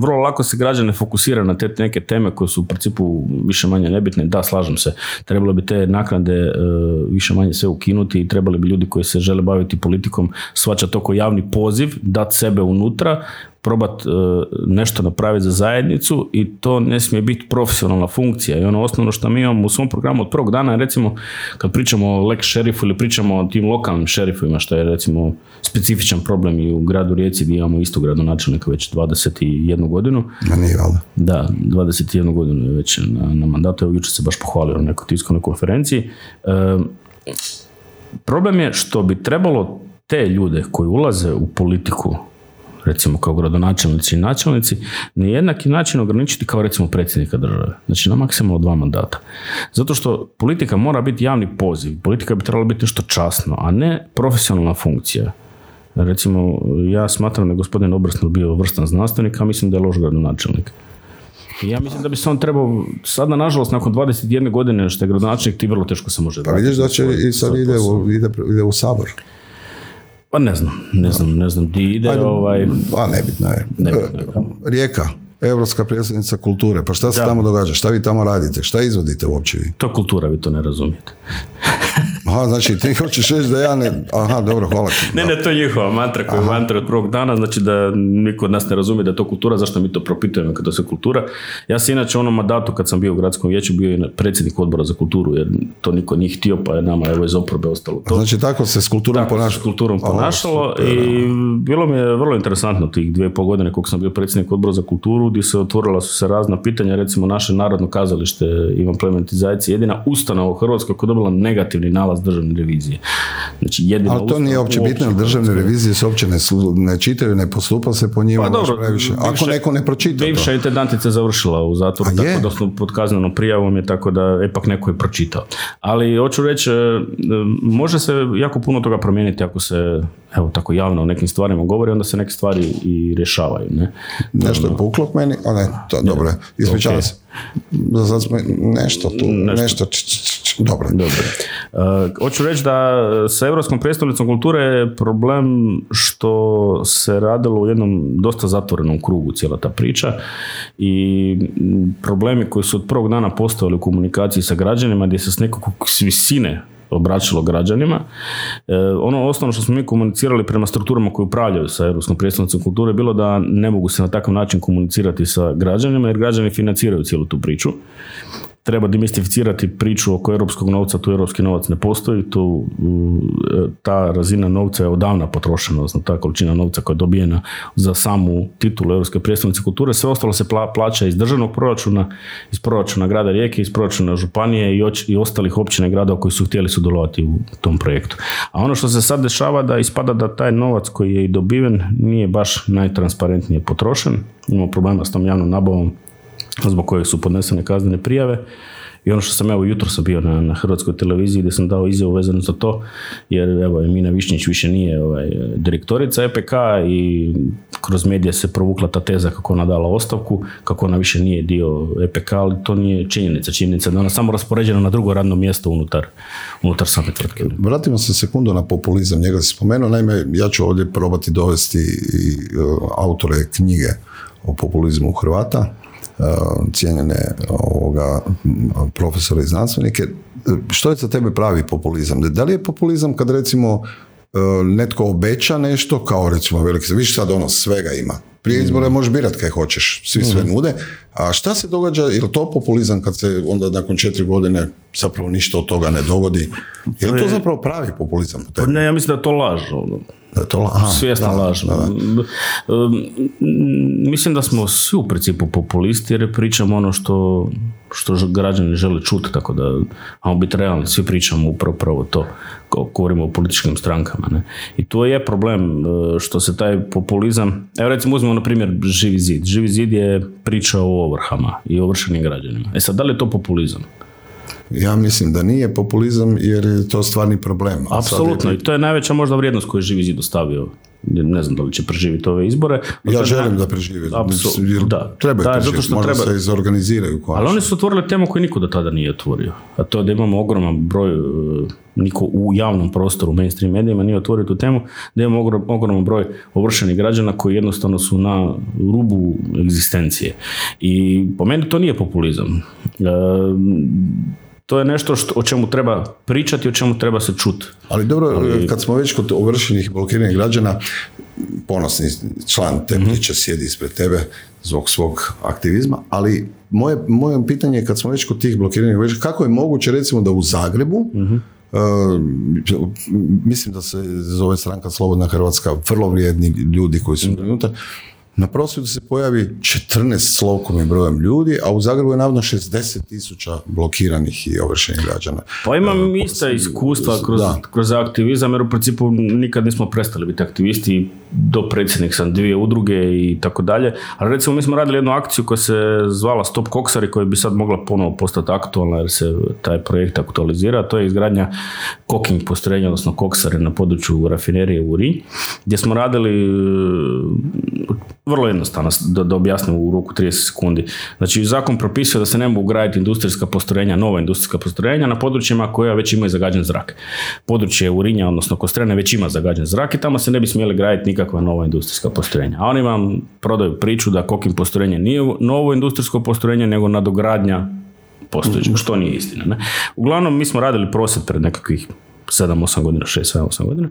vrlo lako se građane fokusira na te neke teme koje su u principu više manje nebitne. Da, slažem se. Trebalo bi te naknade e, više manje sve ukinuti i trebali bi ljudi koji se žele baviti politikom svačati to kao javni poziv, dati sebe unutra, probati e, nešto napraviti za zajednicu i to ne smije biti profesionalna funkcija. I ono osnovno što mi imamo u svom programu od prvog dana, recimo kad pričamo o lex šerifu ili pričamo o tim lokalnim šerifima, što je recimo specifičan problem i u gradu Rijeci gdje imamo isto gradonačelnika već 21 godinu. Ma nije Da, 21 godinu je već na, na mandatu. Evo jučer se baš pohvalio na nekoj tiskovnoj konferenciji. E, problem je što bi trebalo te ljude koji ulaze u politiku recimo kao gradonačelnici i načelnici, na jednaki način ograničiti kao recimo predsjednika države. Znači na maksimalno dva mandata. Zato što politika mora biti javni poziv. Politika bi trebala biti nešto časno, a ne profesionalna funkcija. Recimo, ja smatram da je gospodin Obrsnul bio vrstan znanstvenik, a mislim da je loš gradonačelnik. Ja mislim da bi se on trebao, sada nažalost nakon 21 godine što je gradonačelnik ti vrlo teško se može Pa vidiš da će i sad ide u, ide, ide u sabor. Pa ne znam, ne znam, ne znam di ide. Ajde, ovaj... Pa nebitno je. Nebitno Rijeka, Europska predsjednica kulture. Pa šta se tamo događa? Šta vi tamo radite? Šta izvodite uopće vi? To je kultura, vi to ne razumijete. Aha, znači ti hoćeš reći da ja ne... Aha, dobro, hvala ti. Ne, ne, to je njihova mantra koja je mantra od prvog dana, znači da niko od nas ne razumije da je to kultura, zašto mi to propitujemo kada se kultura. Ja sam inače u onom mandatu kad sam bio u gradskom vijeću bio i predsjednik odbora za kulturu, jer to niko nije htio, pa je nama evo iz oporbe ostalo to. Znači tako se s kulturom ponašalo? s kulturom ponašalo i bilo mi je vrlo interesantno tih dvije pol godine koliko sam bio predsjednik odbora za kulturu, gdje se otvorila su se razna pitanja, recimo naše narodno kazalište Ivan Plementizajici, jedina ustanova u Hrvatskoj koja je dobila negativni nalaz državne revizije. Znači, jedina Ali to nije uopće bitno, državne revizije se uopće ne, ne čitaju, ne postupa se po njima. Pa dobro, previše. Ako neko ne pročita Bivša to. intendantica završila u zatvoru, tako da smo pod kaznenom prijavom je tako da ipak neko je pročitao. Ali hoću reći, e, može se jako puno toga promijeniti ako se evo tako javno o nekim stvarima govori, onda se neke stvari i rješavaju. Ne? Nešto je puklo meni, a ne, to, dobro, ispričavam se. Za sad smo nešto tu, nešto, nešto dobro. dobro. Uh, hoću reći da sa Europskom predstavnicom kulture je problem što se radilo u jednom dosta zatvorenom krugu cijela ta priča i problemi koji su od prvog dana postavili u komunikaciji sa građanima gdje se s nekog visine obraćalo građanima. E, ono osnovno što smo mi komunicirali prema strukturama koje upravljaju sa Europskom predstavnicom kulture je bilo da ne mogu se na takav način komunicirati sa građanima jer građani financiraju cijelu tu priču treba demistificirati priču oko europskog novca, tu europski novac ne postoji, tu ta razina novca je odavna potrošena, odnosno ta količina novca koja je dobijena za samu titulu Europske predstavnice kulture, sve ostalo se plaća iz državnog proračuna, iz proračuna grada Rijeke, iz proračuna županije i, i ostalih općina i gradova koji su htjeli sudjelovati u tom projektu. A ono što se sad dešava da ispada da taj novac koji je i dobiven nije baš najtransparentnije potrošen. Imamo problema s tom javnom nabavom zbog kojeg su podnesene kaznene prijave. I ono što sam evo jutro sam bio na, na hrvatskoj televiziji gdje sam dao izjavu vezano za to, jer evo Mina Višnjić više nije ovaj, direktorica EPK i kroz medije se provukla ta teza kako ona dala ostavku, kako ona više nije dio EPK, ali to nije činjenica. Činjenica da ona samo raspoređena na drugo radno mjesto unutar, unutar same tvrtke. Vratimo se sekundu na populizam, njega si spomenuo, naime ja ću ovdje probati dovesti i uh, autore knjige o populizmu Hrvata, cijenjene ovoga, profesore i znanstvenike. Što je za tebe pravi populizam? Da li je populizam kad recimo uh, netko obeća nešto, kao recimo veliki, viš sad ono svega ima. Prije izbora mm. možeš birati kaj hoćeš, svi sve mm. nude. A šta se događa, je li to populizam kad se onda nakon četiri godine zapravo ništa od toga ne dogodi? Je li to zapravo pravi populizam? Pa ne, ja mislim da je to laž. Da to aha, Svjesna laž. Mislim da smo svi u principu populisti jer pričamo ono što, što građani žele čuti, tako da ajmo biti realni, svi pričamo upravo, upravo to, govorimo o političkim strankama. Ne? I to je problem e, što se taj populizam, evo recimo uzmemo na primjer Živi zid. Živi zid je priča o ovrhama i ovršenim građanima. E sad, da li je to populizam? Ja mislim da nije populizam jer je to stvarni problem. Apsolutno i to je najveća možda vrijednost koju je Živi zid ostavio ne znam da li će preživjeti ove izbore. Ja želim da preživi. Da, treba da, zato što možda treba. se izorganiziraju. Ali oni su otvorili temu koju niko do tada nije otvorio. A to je da imamo ogroman broj, e, niko u javnom prostoru, mainstream medijima nije otvorio tu temu, da imamo ogroman broj ovršenih građana koji jednostavno su na rubu egzistencije. I po meni to nije populizam. E, to je nešto što, o čemu treba pričati, o čemu treba se čuti. Ali dobro, Ali... kad smo već kod ovršenih blokiranih građana, ponosni član te mm sjedi ispred tebe zbog svog aktivizma, ali moje, moje pitanje je kad smo već kod tih blokiranih građana, kako je moguće recimo da u Zagrebu mhm. Uh, mislim da se zove stranka Slobodna Hrvatska, vrlo vrijedni ljudi koji su mhm. unutar, na prosvjedu se pojavi 14 slovkom brojem ljudi, a u Zagrebu je navodno 60 tisuća blokiranih i ovršenih građana. Pa imam uh, ista iskustva kroz, kroz aktivizam, jer u principu nikad nismo prestali biti aktivisti, do predsjednik sam dvije udruge i tako dalje, ali recimo mi smo radili jednu akciju koja se zvala Stop Koksari, koja bi sad mogla ponovo postati aktualna jer se taj projekt aktualizira, to je izgradnja koking postrojenja, odnosno koksare na području rafinerije u Uri, gdje smo radili vrlo jednostavno, da, da objasnim u roku 30 sekundi. Znači, zakon propisuje da se ne mogu graditi industrijska postrojenja, nova industrijska postrojenja na područjima koja već imaju zagađen zrak. Područje Urinja, odnosno Kostrene, već ima zagađen zrak i tamo se ne bi smjeli graditi nikakva nova industrijska postrojenja. A oni vam prodaju priču da kokim postrojenje nije novo industrijsko postrojenje, nego nadogradnja postojećeg, što nije istina. Ne? Uglavnom, mi smo radili prosjed pred nekakvih 7-8 godina, 6-7-8 godina,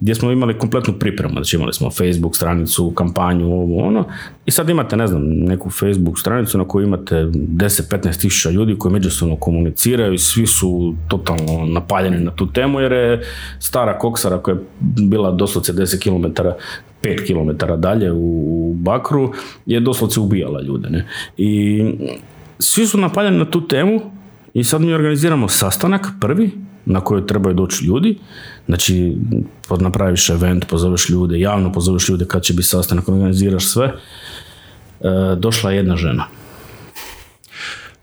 gdje smo imali kompletnu pripremu. Znači imali smo Facebook stranicu, kampanju, ovo, ono. I sad imate, ne znam, neku Facebook stranicu na kojoj imate 10-15 tisuća ljudi koji međusobno komuniciraju i svi su totalno napaljeni na tu temu jer je stara koksara koja je bila doslovce 10 km 5 km dalje u Bakru je doslovce ubijala ljude. Ne? I svi su napaljeni na tu temu i sad mi organiziramo sastanak prvi na koju trebaju doći ljudi. Znači, napraviš event, pozoveš ljude, javno pozoveš ljude kad će biti sastanak, organiziraš sve. E, došla je jedna žena.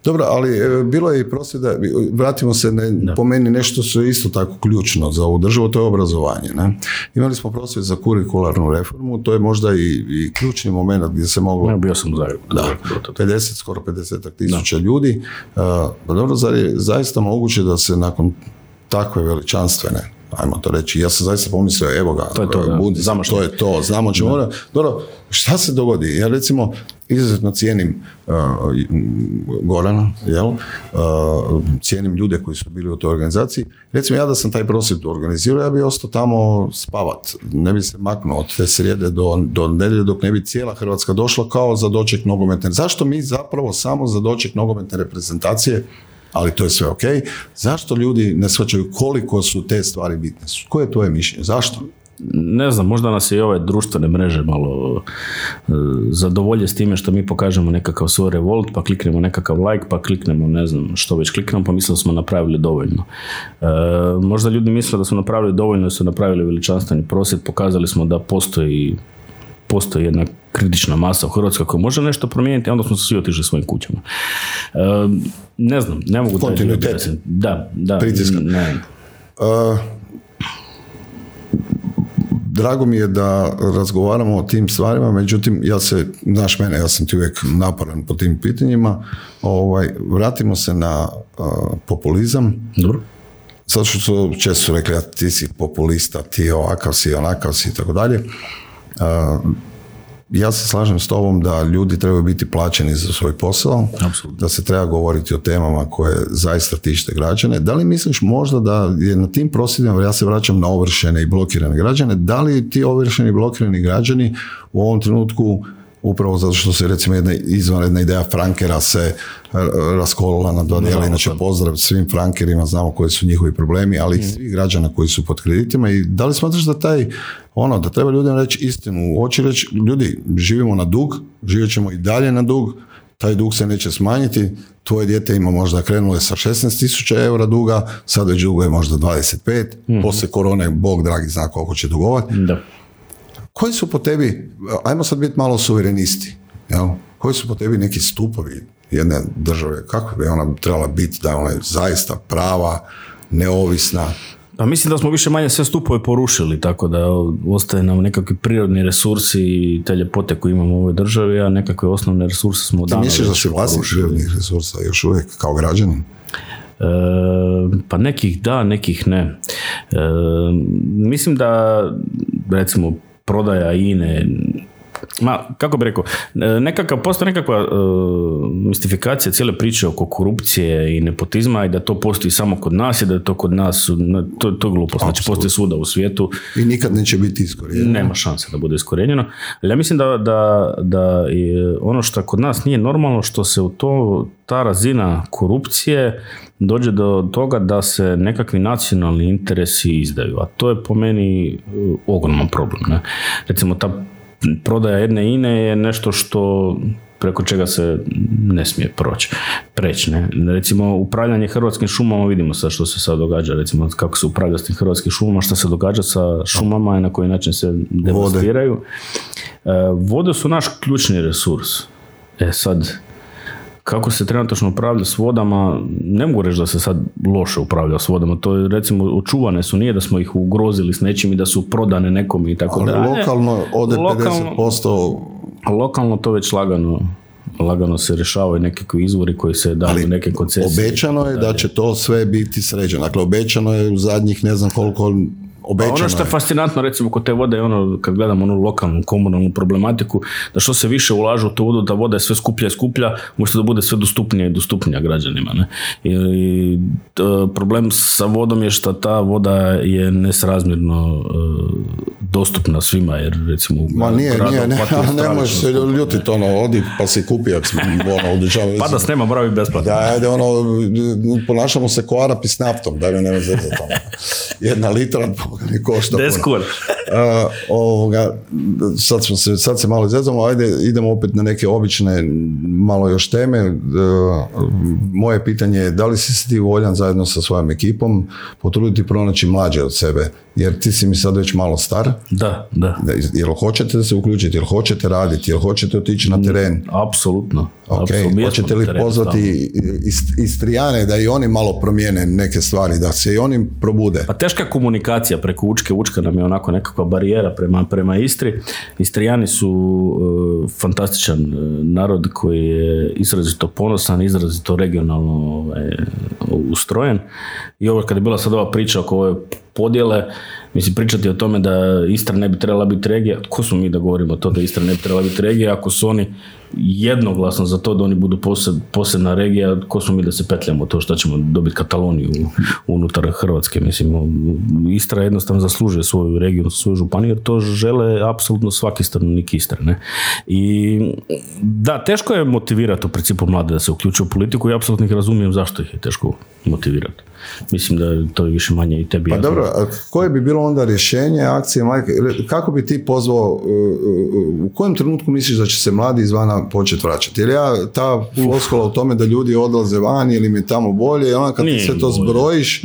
Dobro, ali e, bilo je i prosvjeda, vratimo se ne, po meni nešto što je isto tako ključno za ovu državu, to je obrazovanje. Ne? Imali smo prosvjed za kurikularnu reformu, to je možda i, i ključni moment gdje se moglo... Ja, bio sam u Da, 50, skoro 50 tisuća ljudi. Uh, dobro, zar je zaista moguće da se nakon takve veličanstvene ajmo to reći. Ja sam zaista pomislio, evo ga, to je to, znamo to je to, znamo ćemo. Dobro, šta se dogodi? Ja recimo izuzetno cijenim uh, Gorana, jel? Uh, cijenim ljude koji su bili u toj organizaciji. Recimo ja da sam taj prosvjed organizirao, ja bi ostao tamo spavat. Ne bi se maknuo od te srijede do, do nedjelje dok ne bi cijela Hrvatska došla kao za doček nogometne. Zašto mi zapravo samo za doček nogometne reprezentacije ali to je sve ok. Zašto ljudi ne shvaćaju koliko su te stvari bitne? Koje je tvoje mišljenje? Zašto? ne znam, možda nas i ove društvene mreže malo e, zadovolje s time što mi pokažemo nekakav svoj revolt, pa kliknemo nekakav like, pa kliknemo ne znam što već kliknemo, pa mislimo da smo napravili dovoljno. E, možda ljudi misle da smo napravili dovoljno, da su napravili veličanstveni prosvjed, pokazali smo da postoji postoji jedna kritična masa u Hrvatskoj koja može nešto promijeniti, onda smo se svi otišli svojim kućama. E, ne znam, ne mogu Kontinuitet. Da, da. Ne. Uh, drago mi je da razgovaramo o tim stvarima, međutim, ja se, znaš mene, ja sam ti uvijek naporan po tim pitanjima, ovaj, vratimo se na populizam. Dobro. Zato što su često su rekli, ja, ti si populista, ti ovakav si, onakav si i tako dalje ja se slažem s tobom da ljudi trebaju biti plaćeni za svoj posao, da se treba govoriti o temama koje zaista tište građane. Da li misliš možda da je na tim prosvjedima, ja se vraćam na ovršene i blokirane građane, da li ti ovršeni i blokirani građani u ovom trenutku upravo zato što se recimo jedna izvanredna ideja Frankera se raskolila na dva dijela, inače pozdrav svim Frankerima, znamo koji su njihovi problemi, ali i mm. svih građana koji su pod kreditima. I da li smatraš da taj, ono, da treba ljudima reći istinu u oči reći, ljudi, živimo na dug, živjet ćemo i dalje na dug, taj dug se neće smanjiti, tvoje dijete ima možda krenule sa 16.000 eura duga, sad već duguje možda 25, mm poslije korone, Bog dragi zna koliko će dugovati. Da koji su po tebi, ajmo sad biti malo suverenisti, jel? koji su po tebi neki stupovi jedne države, kako bi ona trebala biti da ona je zaista prava, neovisna, pa mislim da smo više manje sve stupove porušili, tako da ostaje nam nekakvi prirodni resursi i te ljepote koje imamo u ovoj državi, a nekakve osnovne resurse smo Ti misliš da si vlasnik prirodnih resursa još uvijek kao građanin? E, pa nekih da, nekih ne. E, mislim da recimo prodaja INE, ma, kako bi rekao, e, nekakav, postoji nekakva uh, mistifikacija cijele priče oko korupcije i nepotizma i da to postoji samo kod nas i da je to kod nas, to, to je glupo, znači postoji svuda u svijetu. I nikad neće biti iskorijenjeno. Nema šanse da bude iskorijenjeno. Ali ja mislim da, da, da je ono što kod nas nije normalno, što se u to, ta razina korupcije dođe do toga da se nekakvi nacionalni interesi izdaju, a to je po meni uh, ogroman problem. Ne? Recimo ta prodaja jedne INE je nešto što preko čega se ne smije proći, preći. Ne? Recimo, upravljanje hrvatskim šumama, vidimo sad što se sad događa, recimo kako se upravlja s tim hrvatskim šumama, što se događa sa šumama i na koji način se devastiraju. Vode. Vode su naš ključni resurs. E sad, kako se trenutno upravlja s vodama, ne mogu reći da se sad loše upravlja s vodama. To je recimo očuvane su, nije da smo ih ugrozili s nečim i da su prodane nekom i tako da. lokalno ode lokalno, 50%. Lokalno to već lagano lagano se rješavaju nekakvi izvori koji se daju neke koncesije. Obećano je da će to sve biti sređeno. Dakle, obećano je u zadnjih ne znam koliko Obećano ono što je fascinantno recimo kod te vode je ono kad gledamo onu lokalnu komunalnu problematiku da što se više ulažu u tu vodu da voda je sve skuplja i skuplja umjesto da bude sve dostupnija i dostupnija građanima ne? i, problem sa vodom je što ta voda je nesrazmjerno e, dostupna svima jer recimo Ma nije, nije, ne, ne možeš se ljutiti ono, odi pa si kupi ono, održava. Pa da s nema bravi besplatno. Da, ajde, ono, ponašamo se ko Arapi s naftom, da mi nema zezati. Jedna litra ne košta. Deskur. ovoga, sad, smo se, sad se malo izrezamo, ajde idemo opet na neke obične malo još teme. E, moje pitanje je da li si ti voljan zajedno sa svojom ekipom potruditi pronaći mlađe od sebe jer ti si mi sad već malo star. Da, da. Jel hoćete da se uključiti, jel hoćete raditi, jel hoćete otići na teren? Apsolutno. Okay. Hoćete li pozvati Istrijane da i oni malo promijene neke stvari, da se i oni probude? Pa teška komunikacija preko Učke, Učka nam je onako nekakva barijera prema, prema Istri. Istrijani su uh, fantastičan uh, narod koji je izrazito ponosan, izrazito regionalno ovaj, ustrojen. I ovo kad je bila sad ova priča oko ove podjele, mislim pričati o tome da Istra ne bi trebala biti regija, ko smo mi da govorimo to da Istra ne bi trebala biti regija ako su oni jednoglasno za to da oni budu posebna regija, ko smo mi da se petljamo to što ćemo dobiti Kataloniju unutar Hrvatske, mislim Istra jednostavno zaslužuje svoju regiju, svoju županiju jer to žele apsolutno svaki stanovnik Istre. Ne? I da, teško je motivirati u principu mlade da se uključuju u politiku i apsolutno ih razumijem zašto ih je teško motivirati. Mislim da je to više manje i tebi. Pa dobro, a koje bi bilo onda rješenje akcije majke? Kako bi ti pozvao, uh, uh, u kojem trenutku misliš da će se mladi izvana početi vraćati? Jer ja, ta floskola o tome da ljudi odlaze van ili mi je tamo bolje, ona kad ti sve to zbrojiš,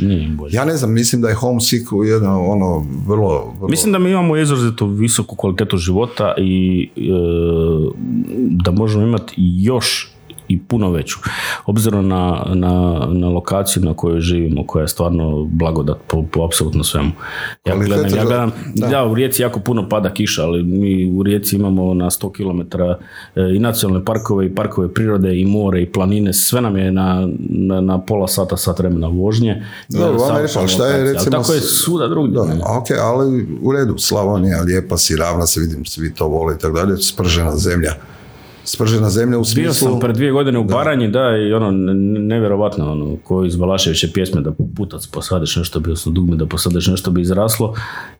ja ne znam, mislim da je homesick jedno ono vrlo, Mislim da mi imamo izrazito visoku kvalitetu života i e, da možemo imati još i puno veću. Obzirom na, na, na lokaciju na kojoj živimo, koja je stvarno blagodat po, po apsolutno svemu. Ja gledam, ja gledam, ja u Rijeci jako puno pada kiša, ali mi u Rijeci imamo na 100 km e, i nacionalne parkove i parkove prirode i more i planine, sve nam je na, na, na pola sata, sat vremena vožnje. Dobro, vam šta je recimo... Tako je svuda drugdje. ok, ali u redu, Slavonija, lijepa si, ravna se, vidim, svi to vole i tako dalje, spržena zemlja spržena zemlja u smislu... Bio sam pred dvije godine u da. Baranji, da, i ono, nevjerovatno, ono, ko iz Balaševiće pjesme da putac posadiš nešto, bio sam dugme da posadiš nešto bi izraslo,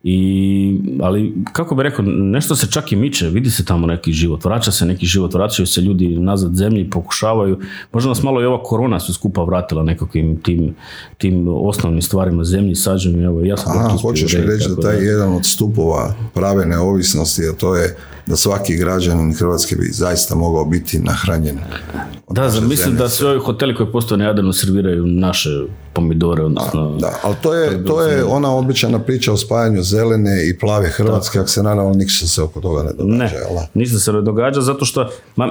i, ali kako bi rekao, nešto se čak i miče, vidi se tamo neki život, vraća se neki život, vraćaju se ljudi nazad zemlji, pokušavaju, možda nas malo i ova korona su skupa vratila nekakvim tim, tim osnovnim stvarima zemlji, sađenju, evo, ja sam Aha, hoćeš reći da taj jedan od stupova prave neovisnosti, a to je da svaki građanin Hrvatske bi zaista mogao biti nahranjen. Da, mislim da svi ovi hoteli koji postoje na Jadranu serviraju naše pomidore, odnosno... Da, ali to je, to je ona običajna priča o spajanju zelene i plave Hrvatske, ako se naravno ništa se oko toga ne događa. Ne, ništa se ne događa zato što... Ma,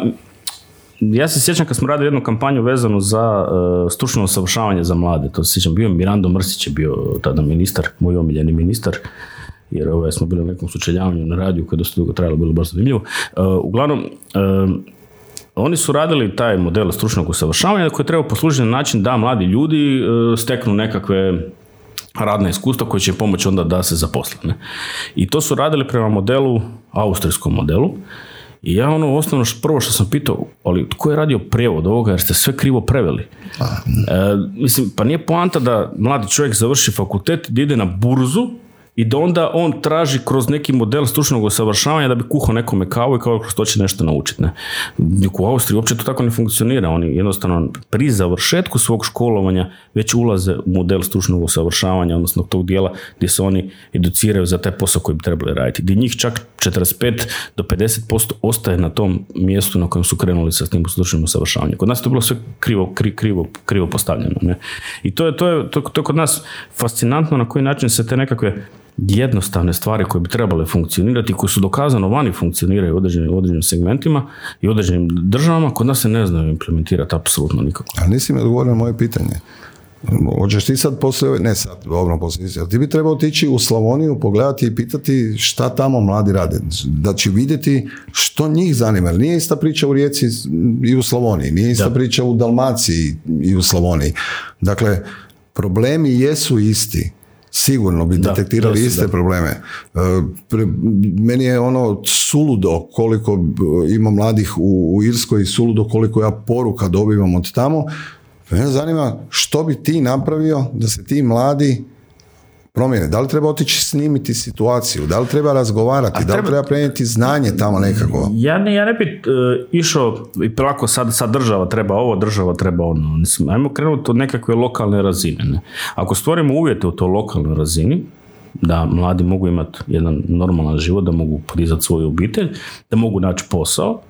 ja se sjećam kad smo radili jednu kampanju vezanu za uh, stručno usavršavanje za mlade. To se sjećam, bio Mirando Mrsić je bio tada ministar, moj omiljeni ministar jer ovaj, smo bili u nekom sučeljavanju na radiju koje je dosta dugo trajalo, bilo baš zanimljivo. Uh, uglavnom, uh, oni su radili taj model stručnog usavršavanja koji treba poslužiti na način da mladi ljudi uh, steknu nekakve radna iskustva koje će pomoći onda da se zaposle. I to su radili prema modelu, austrijskom modelu, i ja ono osnovno što, prvo što sam pitao, ali tko je radio prijevod ovoga jer ste sve krivo preveli? E, mislim, pa nije poanta da mladi čovjek završi fakultet, da ide na burzu i da onda on traži kroz neki model stručnog usavršavanja da bi kuhao nekome kavu i kao kroz to će nešto naučiti. Ne? U Austriji uopće to tako ne funkcionira. Oni jednostavno pri završetku svog školovanja već ulaze u model stručnog usavršavanja, odnosno tog dijela gdje se oni educiraju za taj posao koji bi trebali raditi. Gdje njih čak 45 do 50% ostaje na tom mjestu na kojem su krenuli sa tim stručnim usavršavanjem. Kod nas je to bilo sve krivo, krivo, krivo postavljeno. Ne? I to je, to, je, to, to kod nas fascinantno na koji način se te nekakve jednostavne stvari koje bi trebale funkcionirati, koje su dokazano vani funkcioniraju u određenim, određenim segmentima i određenim državama, kod nas se ne znaju implementirati apsolutno nikako. A nisi mi odgovorio na moje pitanje. Hoćeš ti sad poslije, ne sad, dobro, poslije, ti bi trebao otići u Slavoniju, pogledati i pitati šta tamo mladi rade. Da će vidjeti što njih zanima. Nije ista priča u Rijeci i u Slavoniji, nije ista priča u Dalmaciji i u Slavoniji. Dakle, problemi jesu isti sigurno bi detektirali iste probleme. E, meni je ono suludo koliko ima mladih u, u Irskoj suludo koliko ja poruka dobivam od tamo. Mene zanima što bi ti napravio da se ti mladi promjene. Da li treba otići snimiti situaciju? Da li treba razgovarati? da li treba prenijeti znanje tamo nekako? Ja ne, ja ne bi uh, išao i prako sad, sad država treba ovo, država treba ono. Mislim, ajmo krenuti od nekakve lokalne razine. Ne? Ako stvorimo uvjete u toj lokalnoj razini, da mladi mogu imati jedan normalan život, da mogu podizati svoju obitelj, da mogu naći posao,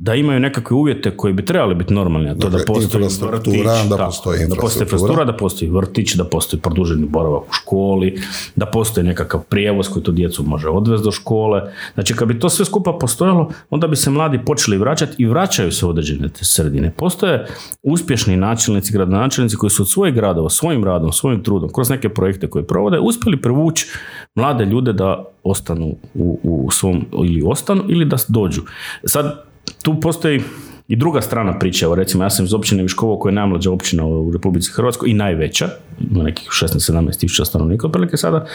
da imaju nekakve uvjete koji bi trebali biti normalni, a to da postoji vrtić, da, postoji da postoji infrastruktura, da postoji vrtić, da postoji produženi boravak u školi, da postoji nekakav prijevoz koji tu djecu može odvesti do škole. Znači, kad bi to sve skupa postojalo, onda bi se mladi počeli vraćati i vraćaju se u određene te sredine. Postoje uspješni načelnici, gradonačelnici koji su od svojih gradova, svojim radom, svojim trudom, kroz neke projekte koje provode, uspjeli privući mlade ljude da ostanu u, u svom, ili ostanu, ili da dođu. Sad, tu postoji I druga strana priče, evo recimo ja sam iz općine Viškovo koja je najmlađa općina u Republici Hrvatskoj i najveća, ima nekih 16-17 tisuća stanovnika otprilike sada,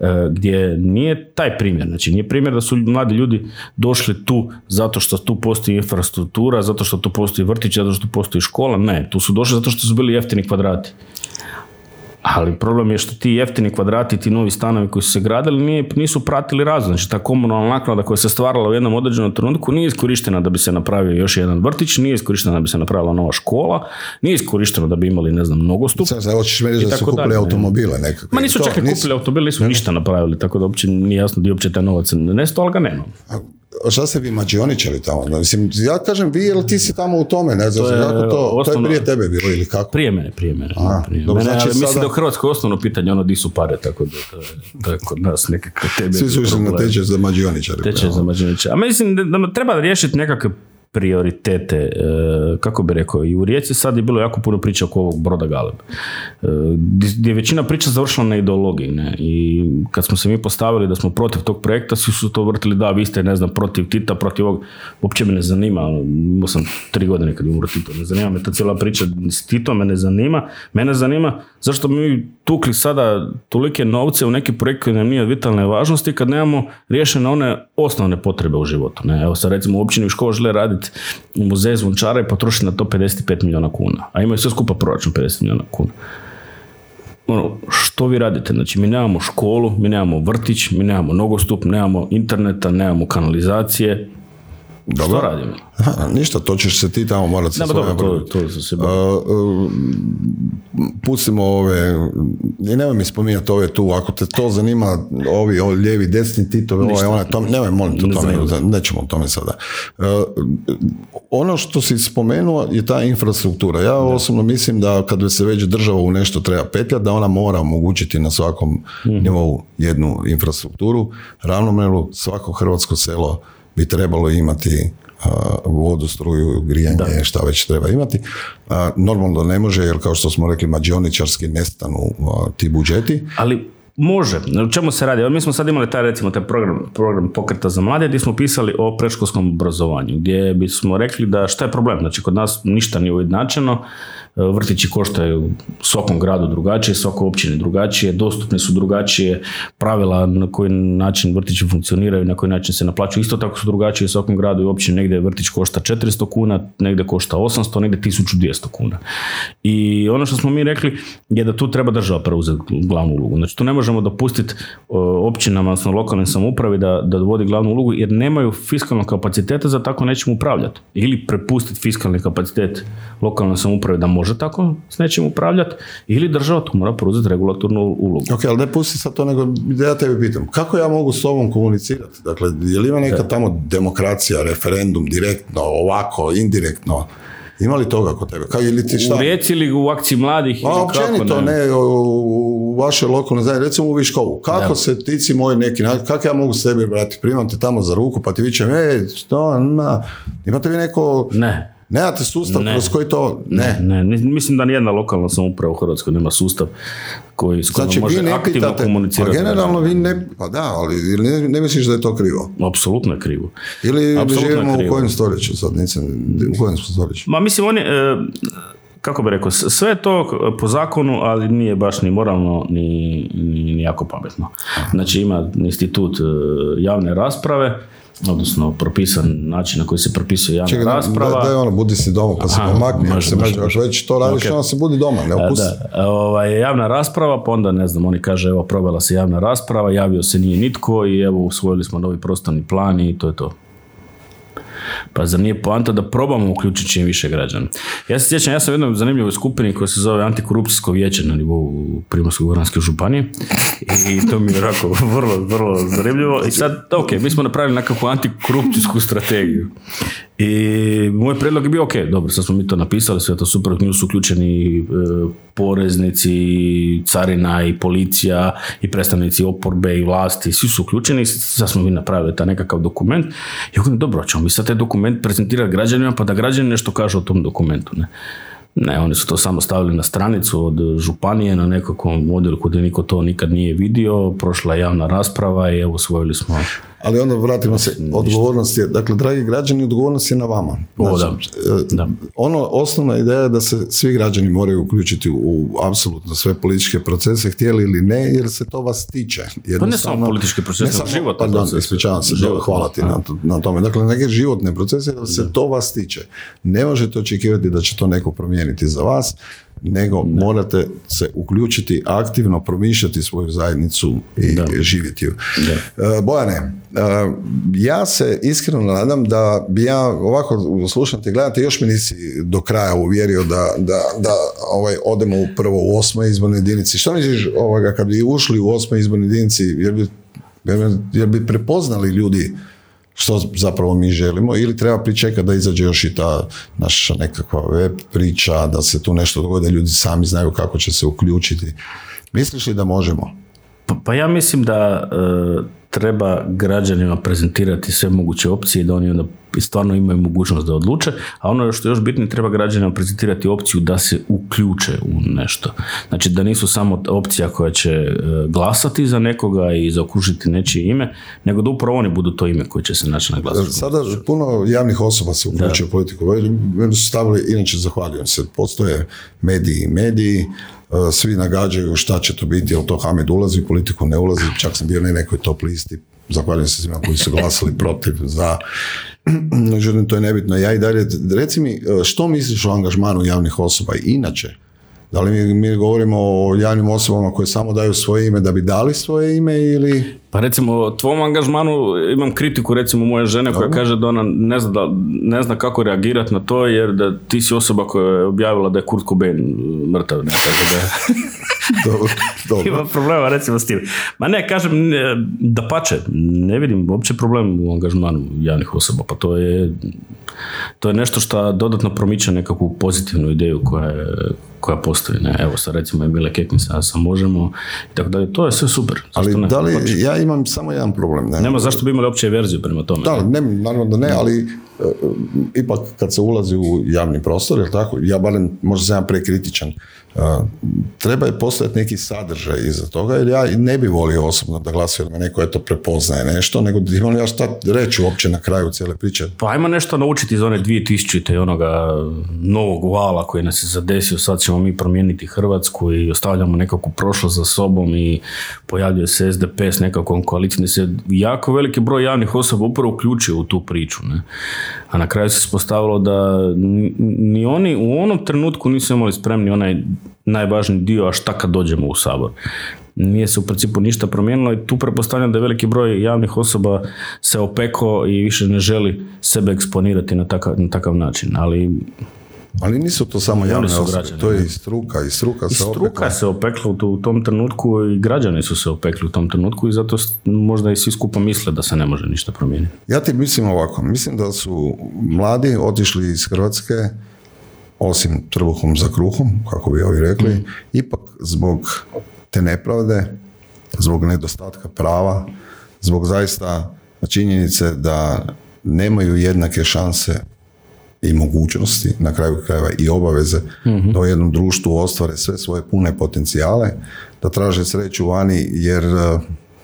e, gdje nije taj primjer. Znači nije primjer da su mladi ljudi došli tu zato što tu postoji infrastruktura, zato što tu postoji vrtić, zato što tu postoji škola. Ne, tu su došli zato što su bili jeftini kvadrati. Ali problem je što ti jeftini kvadrati, ti novi stanovi koji su se gradili nije, nisu pratili razvoj. Znači ta komunalna naknada koja se stvarala u jednom određenom trenutku nije iskorištena da bi se napravio još jedan vrtić, nije iskorištena da bi se napravila nova škola, nije iskorišteno da bi imali, ne znam, nogostup. Sad, hoćeš mi reći da su kupili automobile nekakve. Ma nisu čak i kupili automobile, nisu ništa napravili, tako da uopće nije jasno da uopće taj novac nesto, ali ga nema šta ste vi mađioničari tamo? Mislim, ja kažem vi, jer ti si tamo u tome, ne znam, to je, kako to, osnovno, to je prije tebe bilo ili kako? Prije mene, prije mene. A, prije dobro, mene znači, mislim da u Hrvatskoj osnovno pitanje ono di su pare, tako da to je, kod nas nekakve tebe. Svi su išli na tečaj za mađioničari. Tečaj za mađioničari. A mislim da, treba riješiti nekakve prioritete, e, kako bi rekao, i u Rijeci sad je bilo jako puno priča oko ovog broda Galeb, e, gdje je većina priča završila na ideologiji, ne, i kad smo se mi postavili da smo protiv tog projekta, svi su to vrtili, da, vi ste, ne znam, protiv Tita, protiv ovog, uopće me ne zanima, imao sam tri godine kad je umro Tito, ne zanima me ta cijela priča s Tito, me ne zanima, mene zanima zašto mi tukli sada tolike novce u neki projekt koji nam nije od vitalne važnosti kad nemamo riješene one osnovne potrebe u životu, ne, evo sad recimo u općini školu žele raditi u muzej zvončara i potrošiti na to 55 milijuna kuna. A imaju sve skupa proračun 50 milijuna kuna. Ono, što vi radite? Znači, mi nemamo školu, mi nemamo vrtić, mi nemamo nogostup, nemamo interneta, nemamo kanalizacije, dobro. Što radimo? ništa, to ćeš se ti tamo morati sa svojom to, to se Pustimo ove, i nemoj mi spominjati ove tu, ako te to zanima, ovi, ovi lijevi, desni, titovi, ovaj, onaj, to, nemoj, molim te, ne tome, nećemo o tome sada. ono što si spomenuo je ta infrastruktura. Ja osobno mislim da kad se već država u nešto treba petljati, da ona mora omogućiti na svakom mm nivou jednu infrastrukturu, ravnomjernu, svako hrvatsko selo bi trebalo imati vodu, struju, grijanje, da. šta već treba imati. normalno ne može, jer kao što smo rekli, mađioničarski nestanu ti budžeti. Ali Može. O čemu se radi? Mi smo sad imali taj, recimo, taj program, program pokreta za mlade gdje smo pisali o predškolskom obrazovanju, gdje bismo rekli da šta je problem? Znači, kod nas ništa nije ujednačeno, vrtići koštaju svakom gradu drugačije, svakoj općini drugačije, dostupne su drugačije, pravila na koji način vrtići funkcioniraju, na koji način se naplaćuju, isto tako su drugačije u svakom gradu i općini, negdje vrtić košta 400 kuna, negdje košta 800, negdje 1200 kuna. I ono što smo mi rekli je da tu treba država preuzeti glavnu ulogu. Znači tu ne možemo dopustiti općinama, odnosno lokalnoj samoupravi da, da vodi glavnu ulogu jer nemaju fiskalnog kapaciteta za tako nećemo upravljati. Ili prepustiti fiskalni kapacitet lokalnoj samoupravi da može može tako s nečim upravljati ili država tu mora preuzeti regulatornu ulogu. Ok, ali ne pusti sad to, nego ja tebi pitam, kako ja mogu s ovom komunicirati? Dakle, je li ima neka tamo demokracija, referendum, direktno, ovako, indirektno? Ima li toga kod tebe? Kaj, ili ti šta? U Rijeci ili u akciji mladih? A općenito, ne, ne u, vaše lokalne zajednice, recimo u Viškovu. Kako se tici moj neki, kako ja mogu s tebi, brati, primam te tamo za ruku, pa ti vićem, ej, što, na, imate vi neko... Ne. Nemate sustav ne. kroz koji to... Ne. ne. ne. Mislim da nijedna lokalna samouprava u Hrvatskoj nema sustav koji s znači, može ne aktivno pitate, komunicirati. Pa generalno vi ne... Pa da, ali ne, ne misliš da je to krivo? Apsolutno je krivo. Ili Apsolutno živimo u kojem stoljeću sad? Nisam, u kojem stoljeću? Ma mislim, oni... E, kako bi rekao, sve to po zakonu, ali nije baš ni moralno, ni, ni, jako pametno. Znači ima institut e, javne rasprave, odnosno propisan način na koji se propisuje javna Čekaj, rasprava. Daj, ono, budi si doma pa se pomakni, ako, se ako već to radiš, okay. onda se budi doma, ne opusti. Da, ovaj, javna rasprava, pa onda ne znam, oni kaže, evo, probala se javna rasprava, javio se nije nitko i evo, usvojili smo novi prostorni plan i to je to. Pa zar nije poanta da probamo uključiti čim više građana? Ja se sjećam, ja sam u jednoj zanimljivoj skupini koja se zove Antikorupcijsko vijeće na nivou Primorsko-Goranske županije i to mi je onako vrlo, vrlo zanimljivo. I sad, ok, mi smo napravili nekakvu antikorupcijsku strategiju. I moj predlog je bio, ok, dobro, sad smo mi to napisali, sve to super, u su uključeni e, poreznici, carina i policija i predstavnici oporbe i vlasti, svi su uključeni, sad smo mi napravili taj nekakav dokument. I ok, dobro, ćemo mi sad taj dokument prezentirati građanima pa da građani nešto kažu o tom dokumentu. Ne? Ne, oni su to samo stavili na stranicu od županije na nekakvom modelu gdje niko to nikad nije vidio, prošla je javna rasprava i evo usvojili smo Ali onda vratimo se, odgovornost je, dakle, dragi građani, odgovornost je na vama. Znači, da. Ono, osnovna ideja je da se svi građani moraju uključiti u apsolutno sve političke procese, htjeli ili ne, jer se to vas tiče. Pa ne samo političke procese, ne životne pardon, ispričavam se, hvala ti na, na, tome. Dakle, neke životne procese, da se to vas tiče. Ne možete očekivati da će to neko promijeniti za vas, nego morate se uključiti aktivno, promišljati svoju zajednicu i da. živjeti ju. Da. E, Bojane, e, ja se iskreno nadam da bi ja ovako slušam te gledate, još mi nisi do kraja uvjerio da, da, da ovaj, odemo prvo u osmoj izbornoj jedinici. Što misliš ovoga, kad bi ušli u osmoj izbornoj jedinici, jer bi, jer bi prepoznali ljudi što zapravo mi želimo ili treba pričekati da izađe još i ta naša nekakva web priča, da se tu nešto dogodi, ljudi sami znaju kako će se uključiti. Misliš li da možemo? Pa, pa ja mislim da e, treba građanima prezentirati sve moguće opcije da oni onda stvarno imaju mogućnost da odluče, a ono što je još bitnije treba građanima prezentirati opciju da se uključe u nešto. Znači da nisu samo opcija koja će e, glasati za nekoga i zaokružiti nečije ime, nego da upravo oni budu to ime koje će se naći na glasu. Sada puno javnih osoba se uključuje u politiku. Oni su stavili, inače zahvaljujem se, postoje mediji i mediji, svi nagađaju šta će to biti, jel to Hamed ulazi u politiku, ne ulazi, čak sam bio na nekoj top listi, zahvaljujem se svima koji su glasali protiv, za, međutim to je nebitno. Ja i dalje, reci mi, e, što misliš o angažmanu javnih osoba inače? Da li mi, mi govorimo o javnim osobama koje samo daju svoje ime da bi dali svoje ime ili... Pa recimo, o tvom angažmanu imam kritiku recimo moje žene koja kaže da ona ne zna, da, ne zna kako reagirati na to jer da ti si osoba koja je objavila da je Kurt Cobain mrtav. Ne, tako da... dobro, dobro. Ima problema recimo s tim. Ma ne, kažem, da pače, ne vidim uopće problem u angažmanu javnih osoba, pa to je, to je nešto što dodatno promiče nekakvu pozitivnu ideju koja, je, koja postoji. Ne? Evo sad recimo je Mile Kekin sa, sa Možemo i tako dalje, to je sve super. ali ne? da li, ja imam samo jedan problem. Ne? Nema zašto bi imali uopće verziju prema tome. Da, ne, naravno da ne, ali ipak kad se ulazi u javni prostor, jel tako, ja barem možda sam prekritičan, treba je postojati neki sadržaj iza toga, jer ja ne bi volio osobno da glasio da neko eto prepoznaje nešto, nego da imam ja šta reći uopće na kraju cijele priče. Pa ajmo nešto naučiti iz one 2000. i onoga novog vala koji nas je zadesio, sad ćemo mi promijeniti Hrvatsku i ostavljamo nekakvu prošlost za sobom i pojavljuje se SDP s nekakvom koalicijom, se jako veliki broj javnih osoba upravo uključio u tu priču. Ne? A na kraju se ispostavilo da ni oni u onom trenutku nisu imali spremni onaj najvažniji dio, a šta kad dođemo u sabor. Nije se u principu ništa promijenilo i tu prepostavljam da je veliki broj javnih osoba se opeko i više ne želi sebe eksponirati na takav, na takav način, ali ali nisu to samo javne osobe, to je i struka. I struka, I se, struka se opekla u, tom trenutku i građani su se opekli u tom trenutku i zato možda i svi skupa misle da se ne može ništa promijeniti. Ja ti mislim ovako, mislim da su mladi otišli iz Hrvatske osim trbuhom za kruhom, kako bi ovi rekli, mm. ipak zbog te nepravde, zbog nedostatka prava, zbog zaista činjenice da nemaju jednake šanse i mogućnosti, na kraju krajeva i obaveze mm da u jednom društvu ostvare sve svoje pune potencijale, da traže sreću vani jer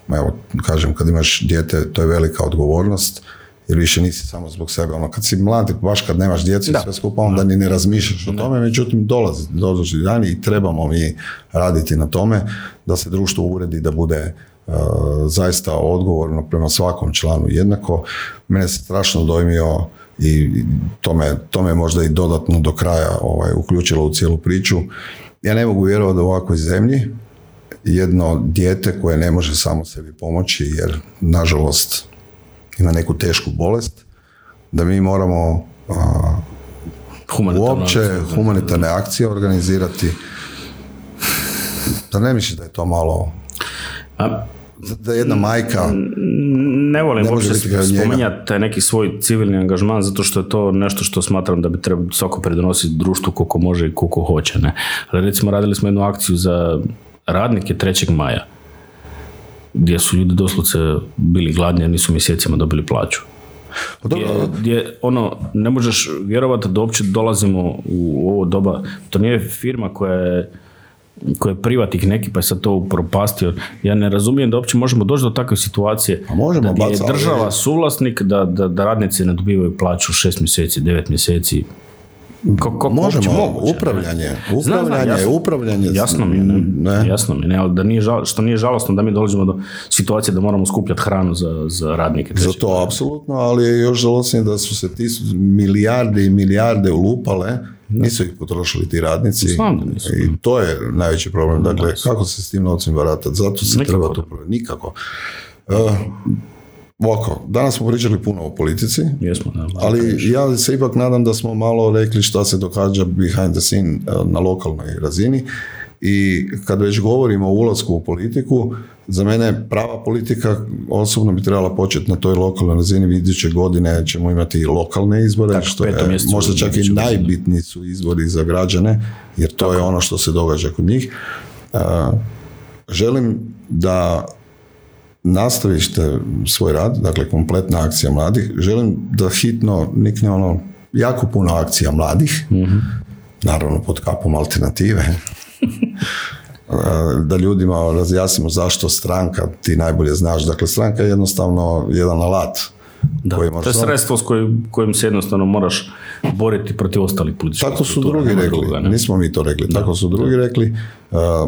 evo, kažem, kad imaš dijete, to je velika odgovornost, jer više nisi samo zbog sebe. Ono, kad si mlad, baš kad nemaš djecu i sve skupa, onda ni ne razmišljaš o tome, međutim dolazi, dolazi dani i trebamo mi raditi na tome da se društvo uredi, da bude uh, zaista odgovorno prema svakom članu jednako. Mene se strašno dojmio i to me, to me možda i dodatno do kraja ovaj, uključilo u cijelu priču. Ja ne mogu vjerovati da u ovakvoj zemlji jedno dijete koje ne može samo sebi pomoći jer nažalost ima neku tešku bolest, da mi moramo uopće humanitarne akcije organizirati. Da ne misliš da je to malo... A, da jedna majka ne volim uopće spominjati taj neki svoj civilni angažman zato što je to nešto što smatram da bi trebalo svako pridonositi društvu koliko može i koliko hoće. Ne? Ali recimo radili smo jednu akciju za radnike 3. maja gdje su ljudi doslovce bili gladni, jer nisu mjesecima dobili plaću. Pa gdje, gdje, ono, ne možeš vjerovati da uopće dolazimo u ovo doba. To nije firma koja je koji je privatnik neki pa je sad to upropastio. Ja ne razumijem da uopće možemo doći do takve situacije pa možemo da je država suvlasnik da, da, da radnici ne dobivaju plaću šest mjeseci, devet mjeseci. Kako, Možemo, upravljanje, upravljanje, jasno, upravljanje. Jasno mi, ne, jasno mi, ne, ali da nije žal, što nije žalostno da mi dolazimo do situacije da moramo skupljati hranu za, za radnike. Za to, apsolutno, ali je još žalostnije da su se ti milijarde i milijarde ulupale, nisu ih potrošili ti radnici. I to je najveći problem. Dakle, kako se s tim novcem baratati? Zato se treba to Nikako. Uh, Ovako, danas smo pričali puno o politici, Jesmo, ali ja se ipak nadam da smo malo rekli šta se događa behind the scene eh, na lokalnoj razini i kad već govorimo o ulasku u politiku, za mene prava politika osobno bi trebala početi na toj lokalnoj razini. Iduće godine ćemo imati i lokalne izbore, što je možda čak i najbitniji su izbori za građane, jer to je ono što se događa kod njih. Želim da nastavište svoj rad, dakle kompletna akcija mladih, želim da hitno nikne ono jako puno akcija mladih, mm naravno pod kapom alternative, da ljudima razjasnimo zašto stranka, ti najbolje znaš, dakle stranka je jednostavno jedan alat da, to je sredstvo s kojim, kojim se jednostavno moraš boriti protiv ostalih političkih Tako su drugi rekli, nismo mi to rekli, tako su drugi rekli.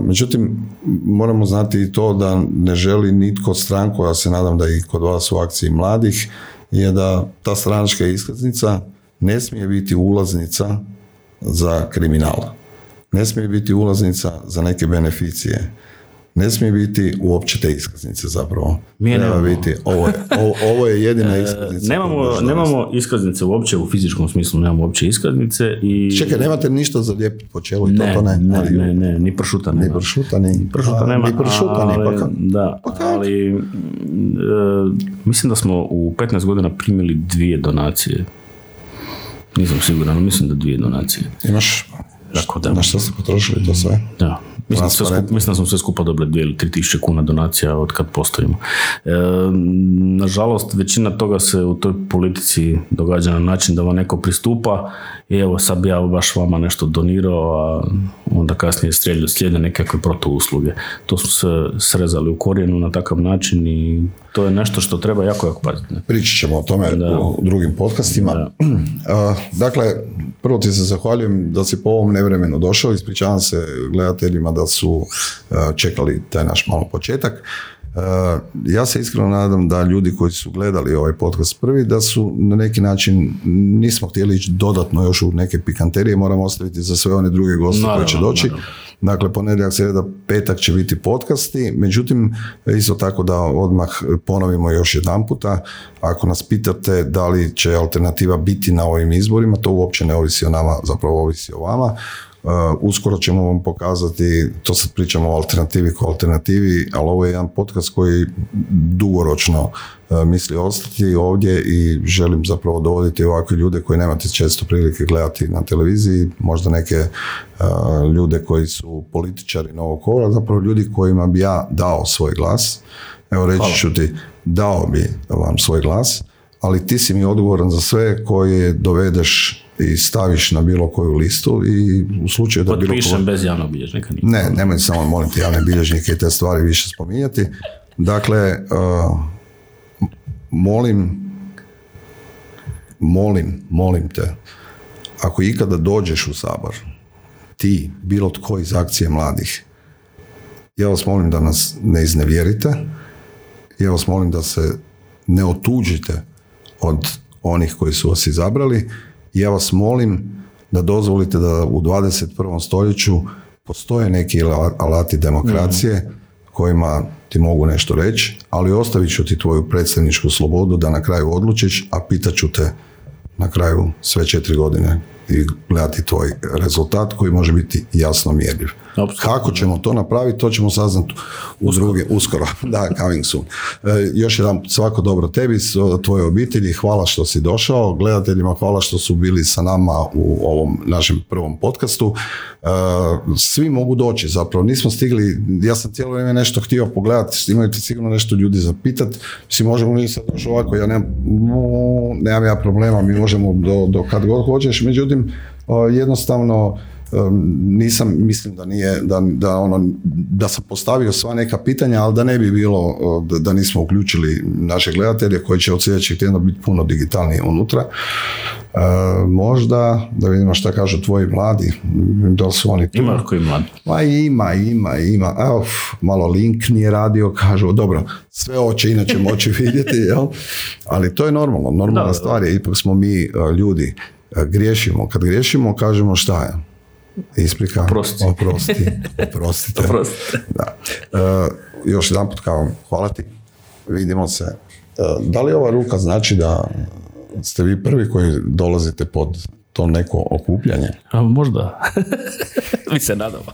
međutim, moramo znati i to da ne želi nitko stranku, ja se nadam da i kod vas u akciji mladih, je da ta stranačka iskaznica ne smije biti ulaznica za kriminal. Ne smije biti ulaznica za neke beneficije ne smije biti uopće te iskaznice zapravo. Mi je Treba biti, ovo je, ovo, je jedina e, iskaznica. nemamo, nemamo iskaznice uopće u fizičkom smislu, nemamo uopće iskaznice i... Čekaj, nemate ništa za lijepiti po čelu i to, to ne. Ne, ne, ne, ni pršuta nema. Ni pršuta, ni, ni pršuta nema. Ni pršuta, ali, ni, pa Da, pa ali e, mislim da smo u 15 godina primili dvije donacije. Nisam siguran, mislim da dvije donacije. Imaš tako da. Na što ste potrošili to sve? Da. Mislim, mislim da smo sve skupa dobili 2 ili 3 tisuće kuna donacija od kad postojimo. E, nažalost, većina toga se u toj politici događa na način da vam neko pristupa i evo sad bi ja baš vama nešto donirao, a onda kasnije slijede, slijede nekakve protuusluge. To su se srezali u korijenu na takav način i to je nešto što treba jako, jako paziti. Pričat ćemo o tome u drugim podcastima. dakle, prvo ti se zahvaljujem da si po ovom nevremenu došao. Ispričavam se gledateljima da su čekali taj naš malo početak. Ja se iskreno nadam da ljudi koji su gledali ovaj podcast prvi, da su na neki način, nismo htjeli ići dodatno još u neke pikanterije, moramo ostaviti za sve one druge goste koji će doći. Dakle, ponedjeljak, sreda, petak će biti podcasti, međutim, isto tako da odmah ponovimo još jedan puta, ako nas pitate da li će alternativa biti na ovim izborima, to uopće ne ovisi o nama, zapravo ovisi o vama. Uh, uskoro ćemo vam pokazati, to sad pričamo o alternativi ko alternativi, ali ovo je jedan podcast koji dugoročno uh, misli ostati ovdje i želim zapravo dovoditi ovakve ljude koji nemate često prilike gledati na televiziji, možda neke uh, ljude koji su političari novog kora, zapravo ljudi kojima bi ja dao svoj glas. Evo reći ću ti, dao bi vam svoj glas, ali ti si mi odgovoran za sve koje dovedeš i staviš na bilo koju listu i u slučaju da bilo koga... bez javnog bilježnika. Ne, nemoj samo molim te javne bilježnike i te stvari više spominjati. Dakle, uh, molim, molim, molim te, ako ikada dođeš u sabor, ti, bilo tko iz akcije mladih, ja vas molim da nas ne iznevjerite, ja vas molim da se ne otuđite od onih koji su vas izabrali, ja vas molim da dozvolite da u 21. stoljeću postoje neki alati demokracije mm. kojima ti mogu nešto reći, ali ostavit ću ti tvoju predstavničku slobodu da na kraju odlučiš, a pitat ću te na kraju sve četiri godine i gledati tvoj rezultat koji može biti jasno mjerljiv. Kako ćemo to napraviti, to ćemo saznati u druge, uskoro, da, coming soon. E, još jedan svako dobro tebi, tvoje obitelji, hvala što si došao, gledateljima hvala što su bili sa nama u ovom našem prvom podcastu. E, svi mogu doći zapravo, nismo stigli, ja sam cijelo vrijeme nešto htio pogledati, imate sigurno nešto ljudi zapitat, mislim možemo mi sad doći ovako, ja nemam, nemam ja problema, mi možemo do, do kad god hoćeš, međutim jednostavno nisam, mislim da nije, da, da, ono, da sam postavio sva neka pitanja, ali da ne bi bilo, da, da nismo uključili naše gledatelje koji će od sljedećeg tjedna biti puno digitalniji unutra. E, možda, da vidimo šta kažu tvoji mladi, da li su oni tu? Ima koji mladi? Ma ima, ima, ima. Evo, malo link nije radio, kažu, dobro, sve ovo će inače moći vidjeti, jel? ali to je normalno, normalna stvar je, ipak smo mi e, ljudi, griješimo. Kad griješimo, kažemo šta je? Isprika. Oprosti. Oprosti. Oprostite. Oprostite. Da. Uh, još jedan put kao, hvala ti. Vidimo se. Uh, da li ova ruka znači da ste vi prvi koji dolazite pod to neko okupljanje? A, možda. Mi se nadamo.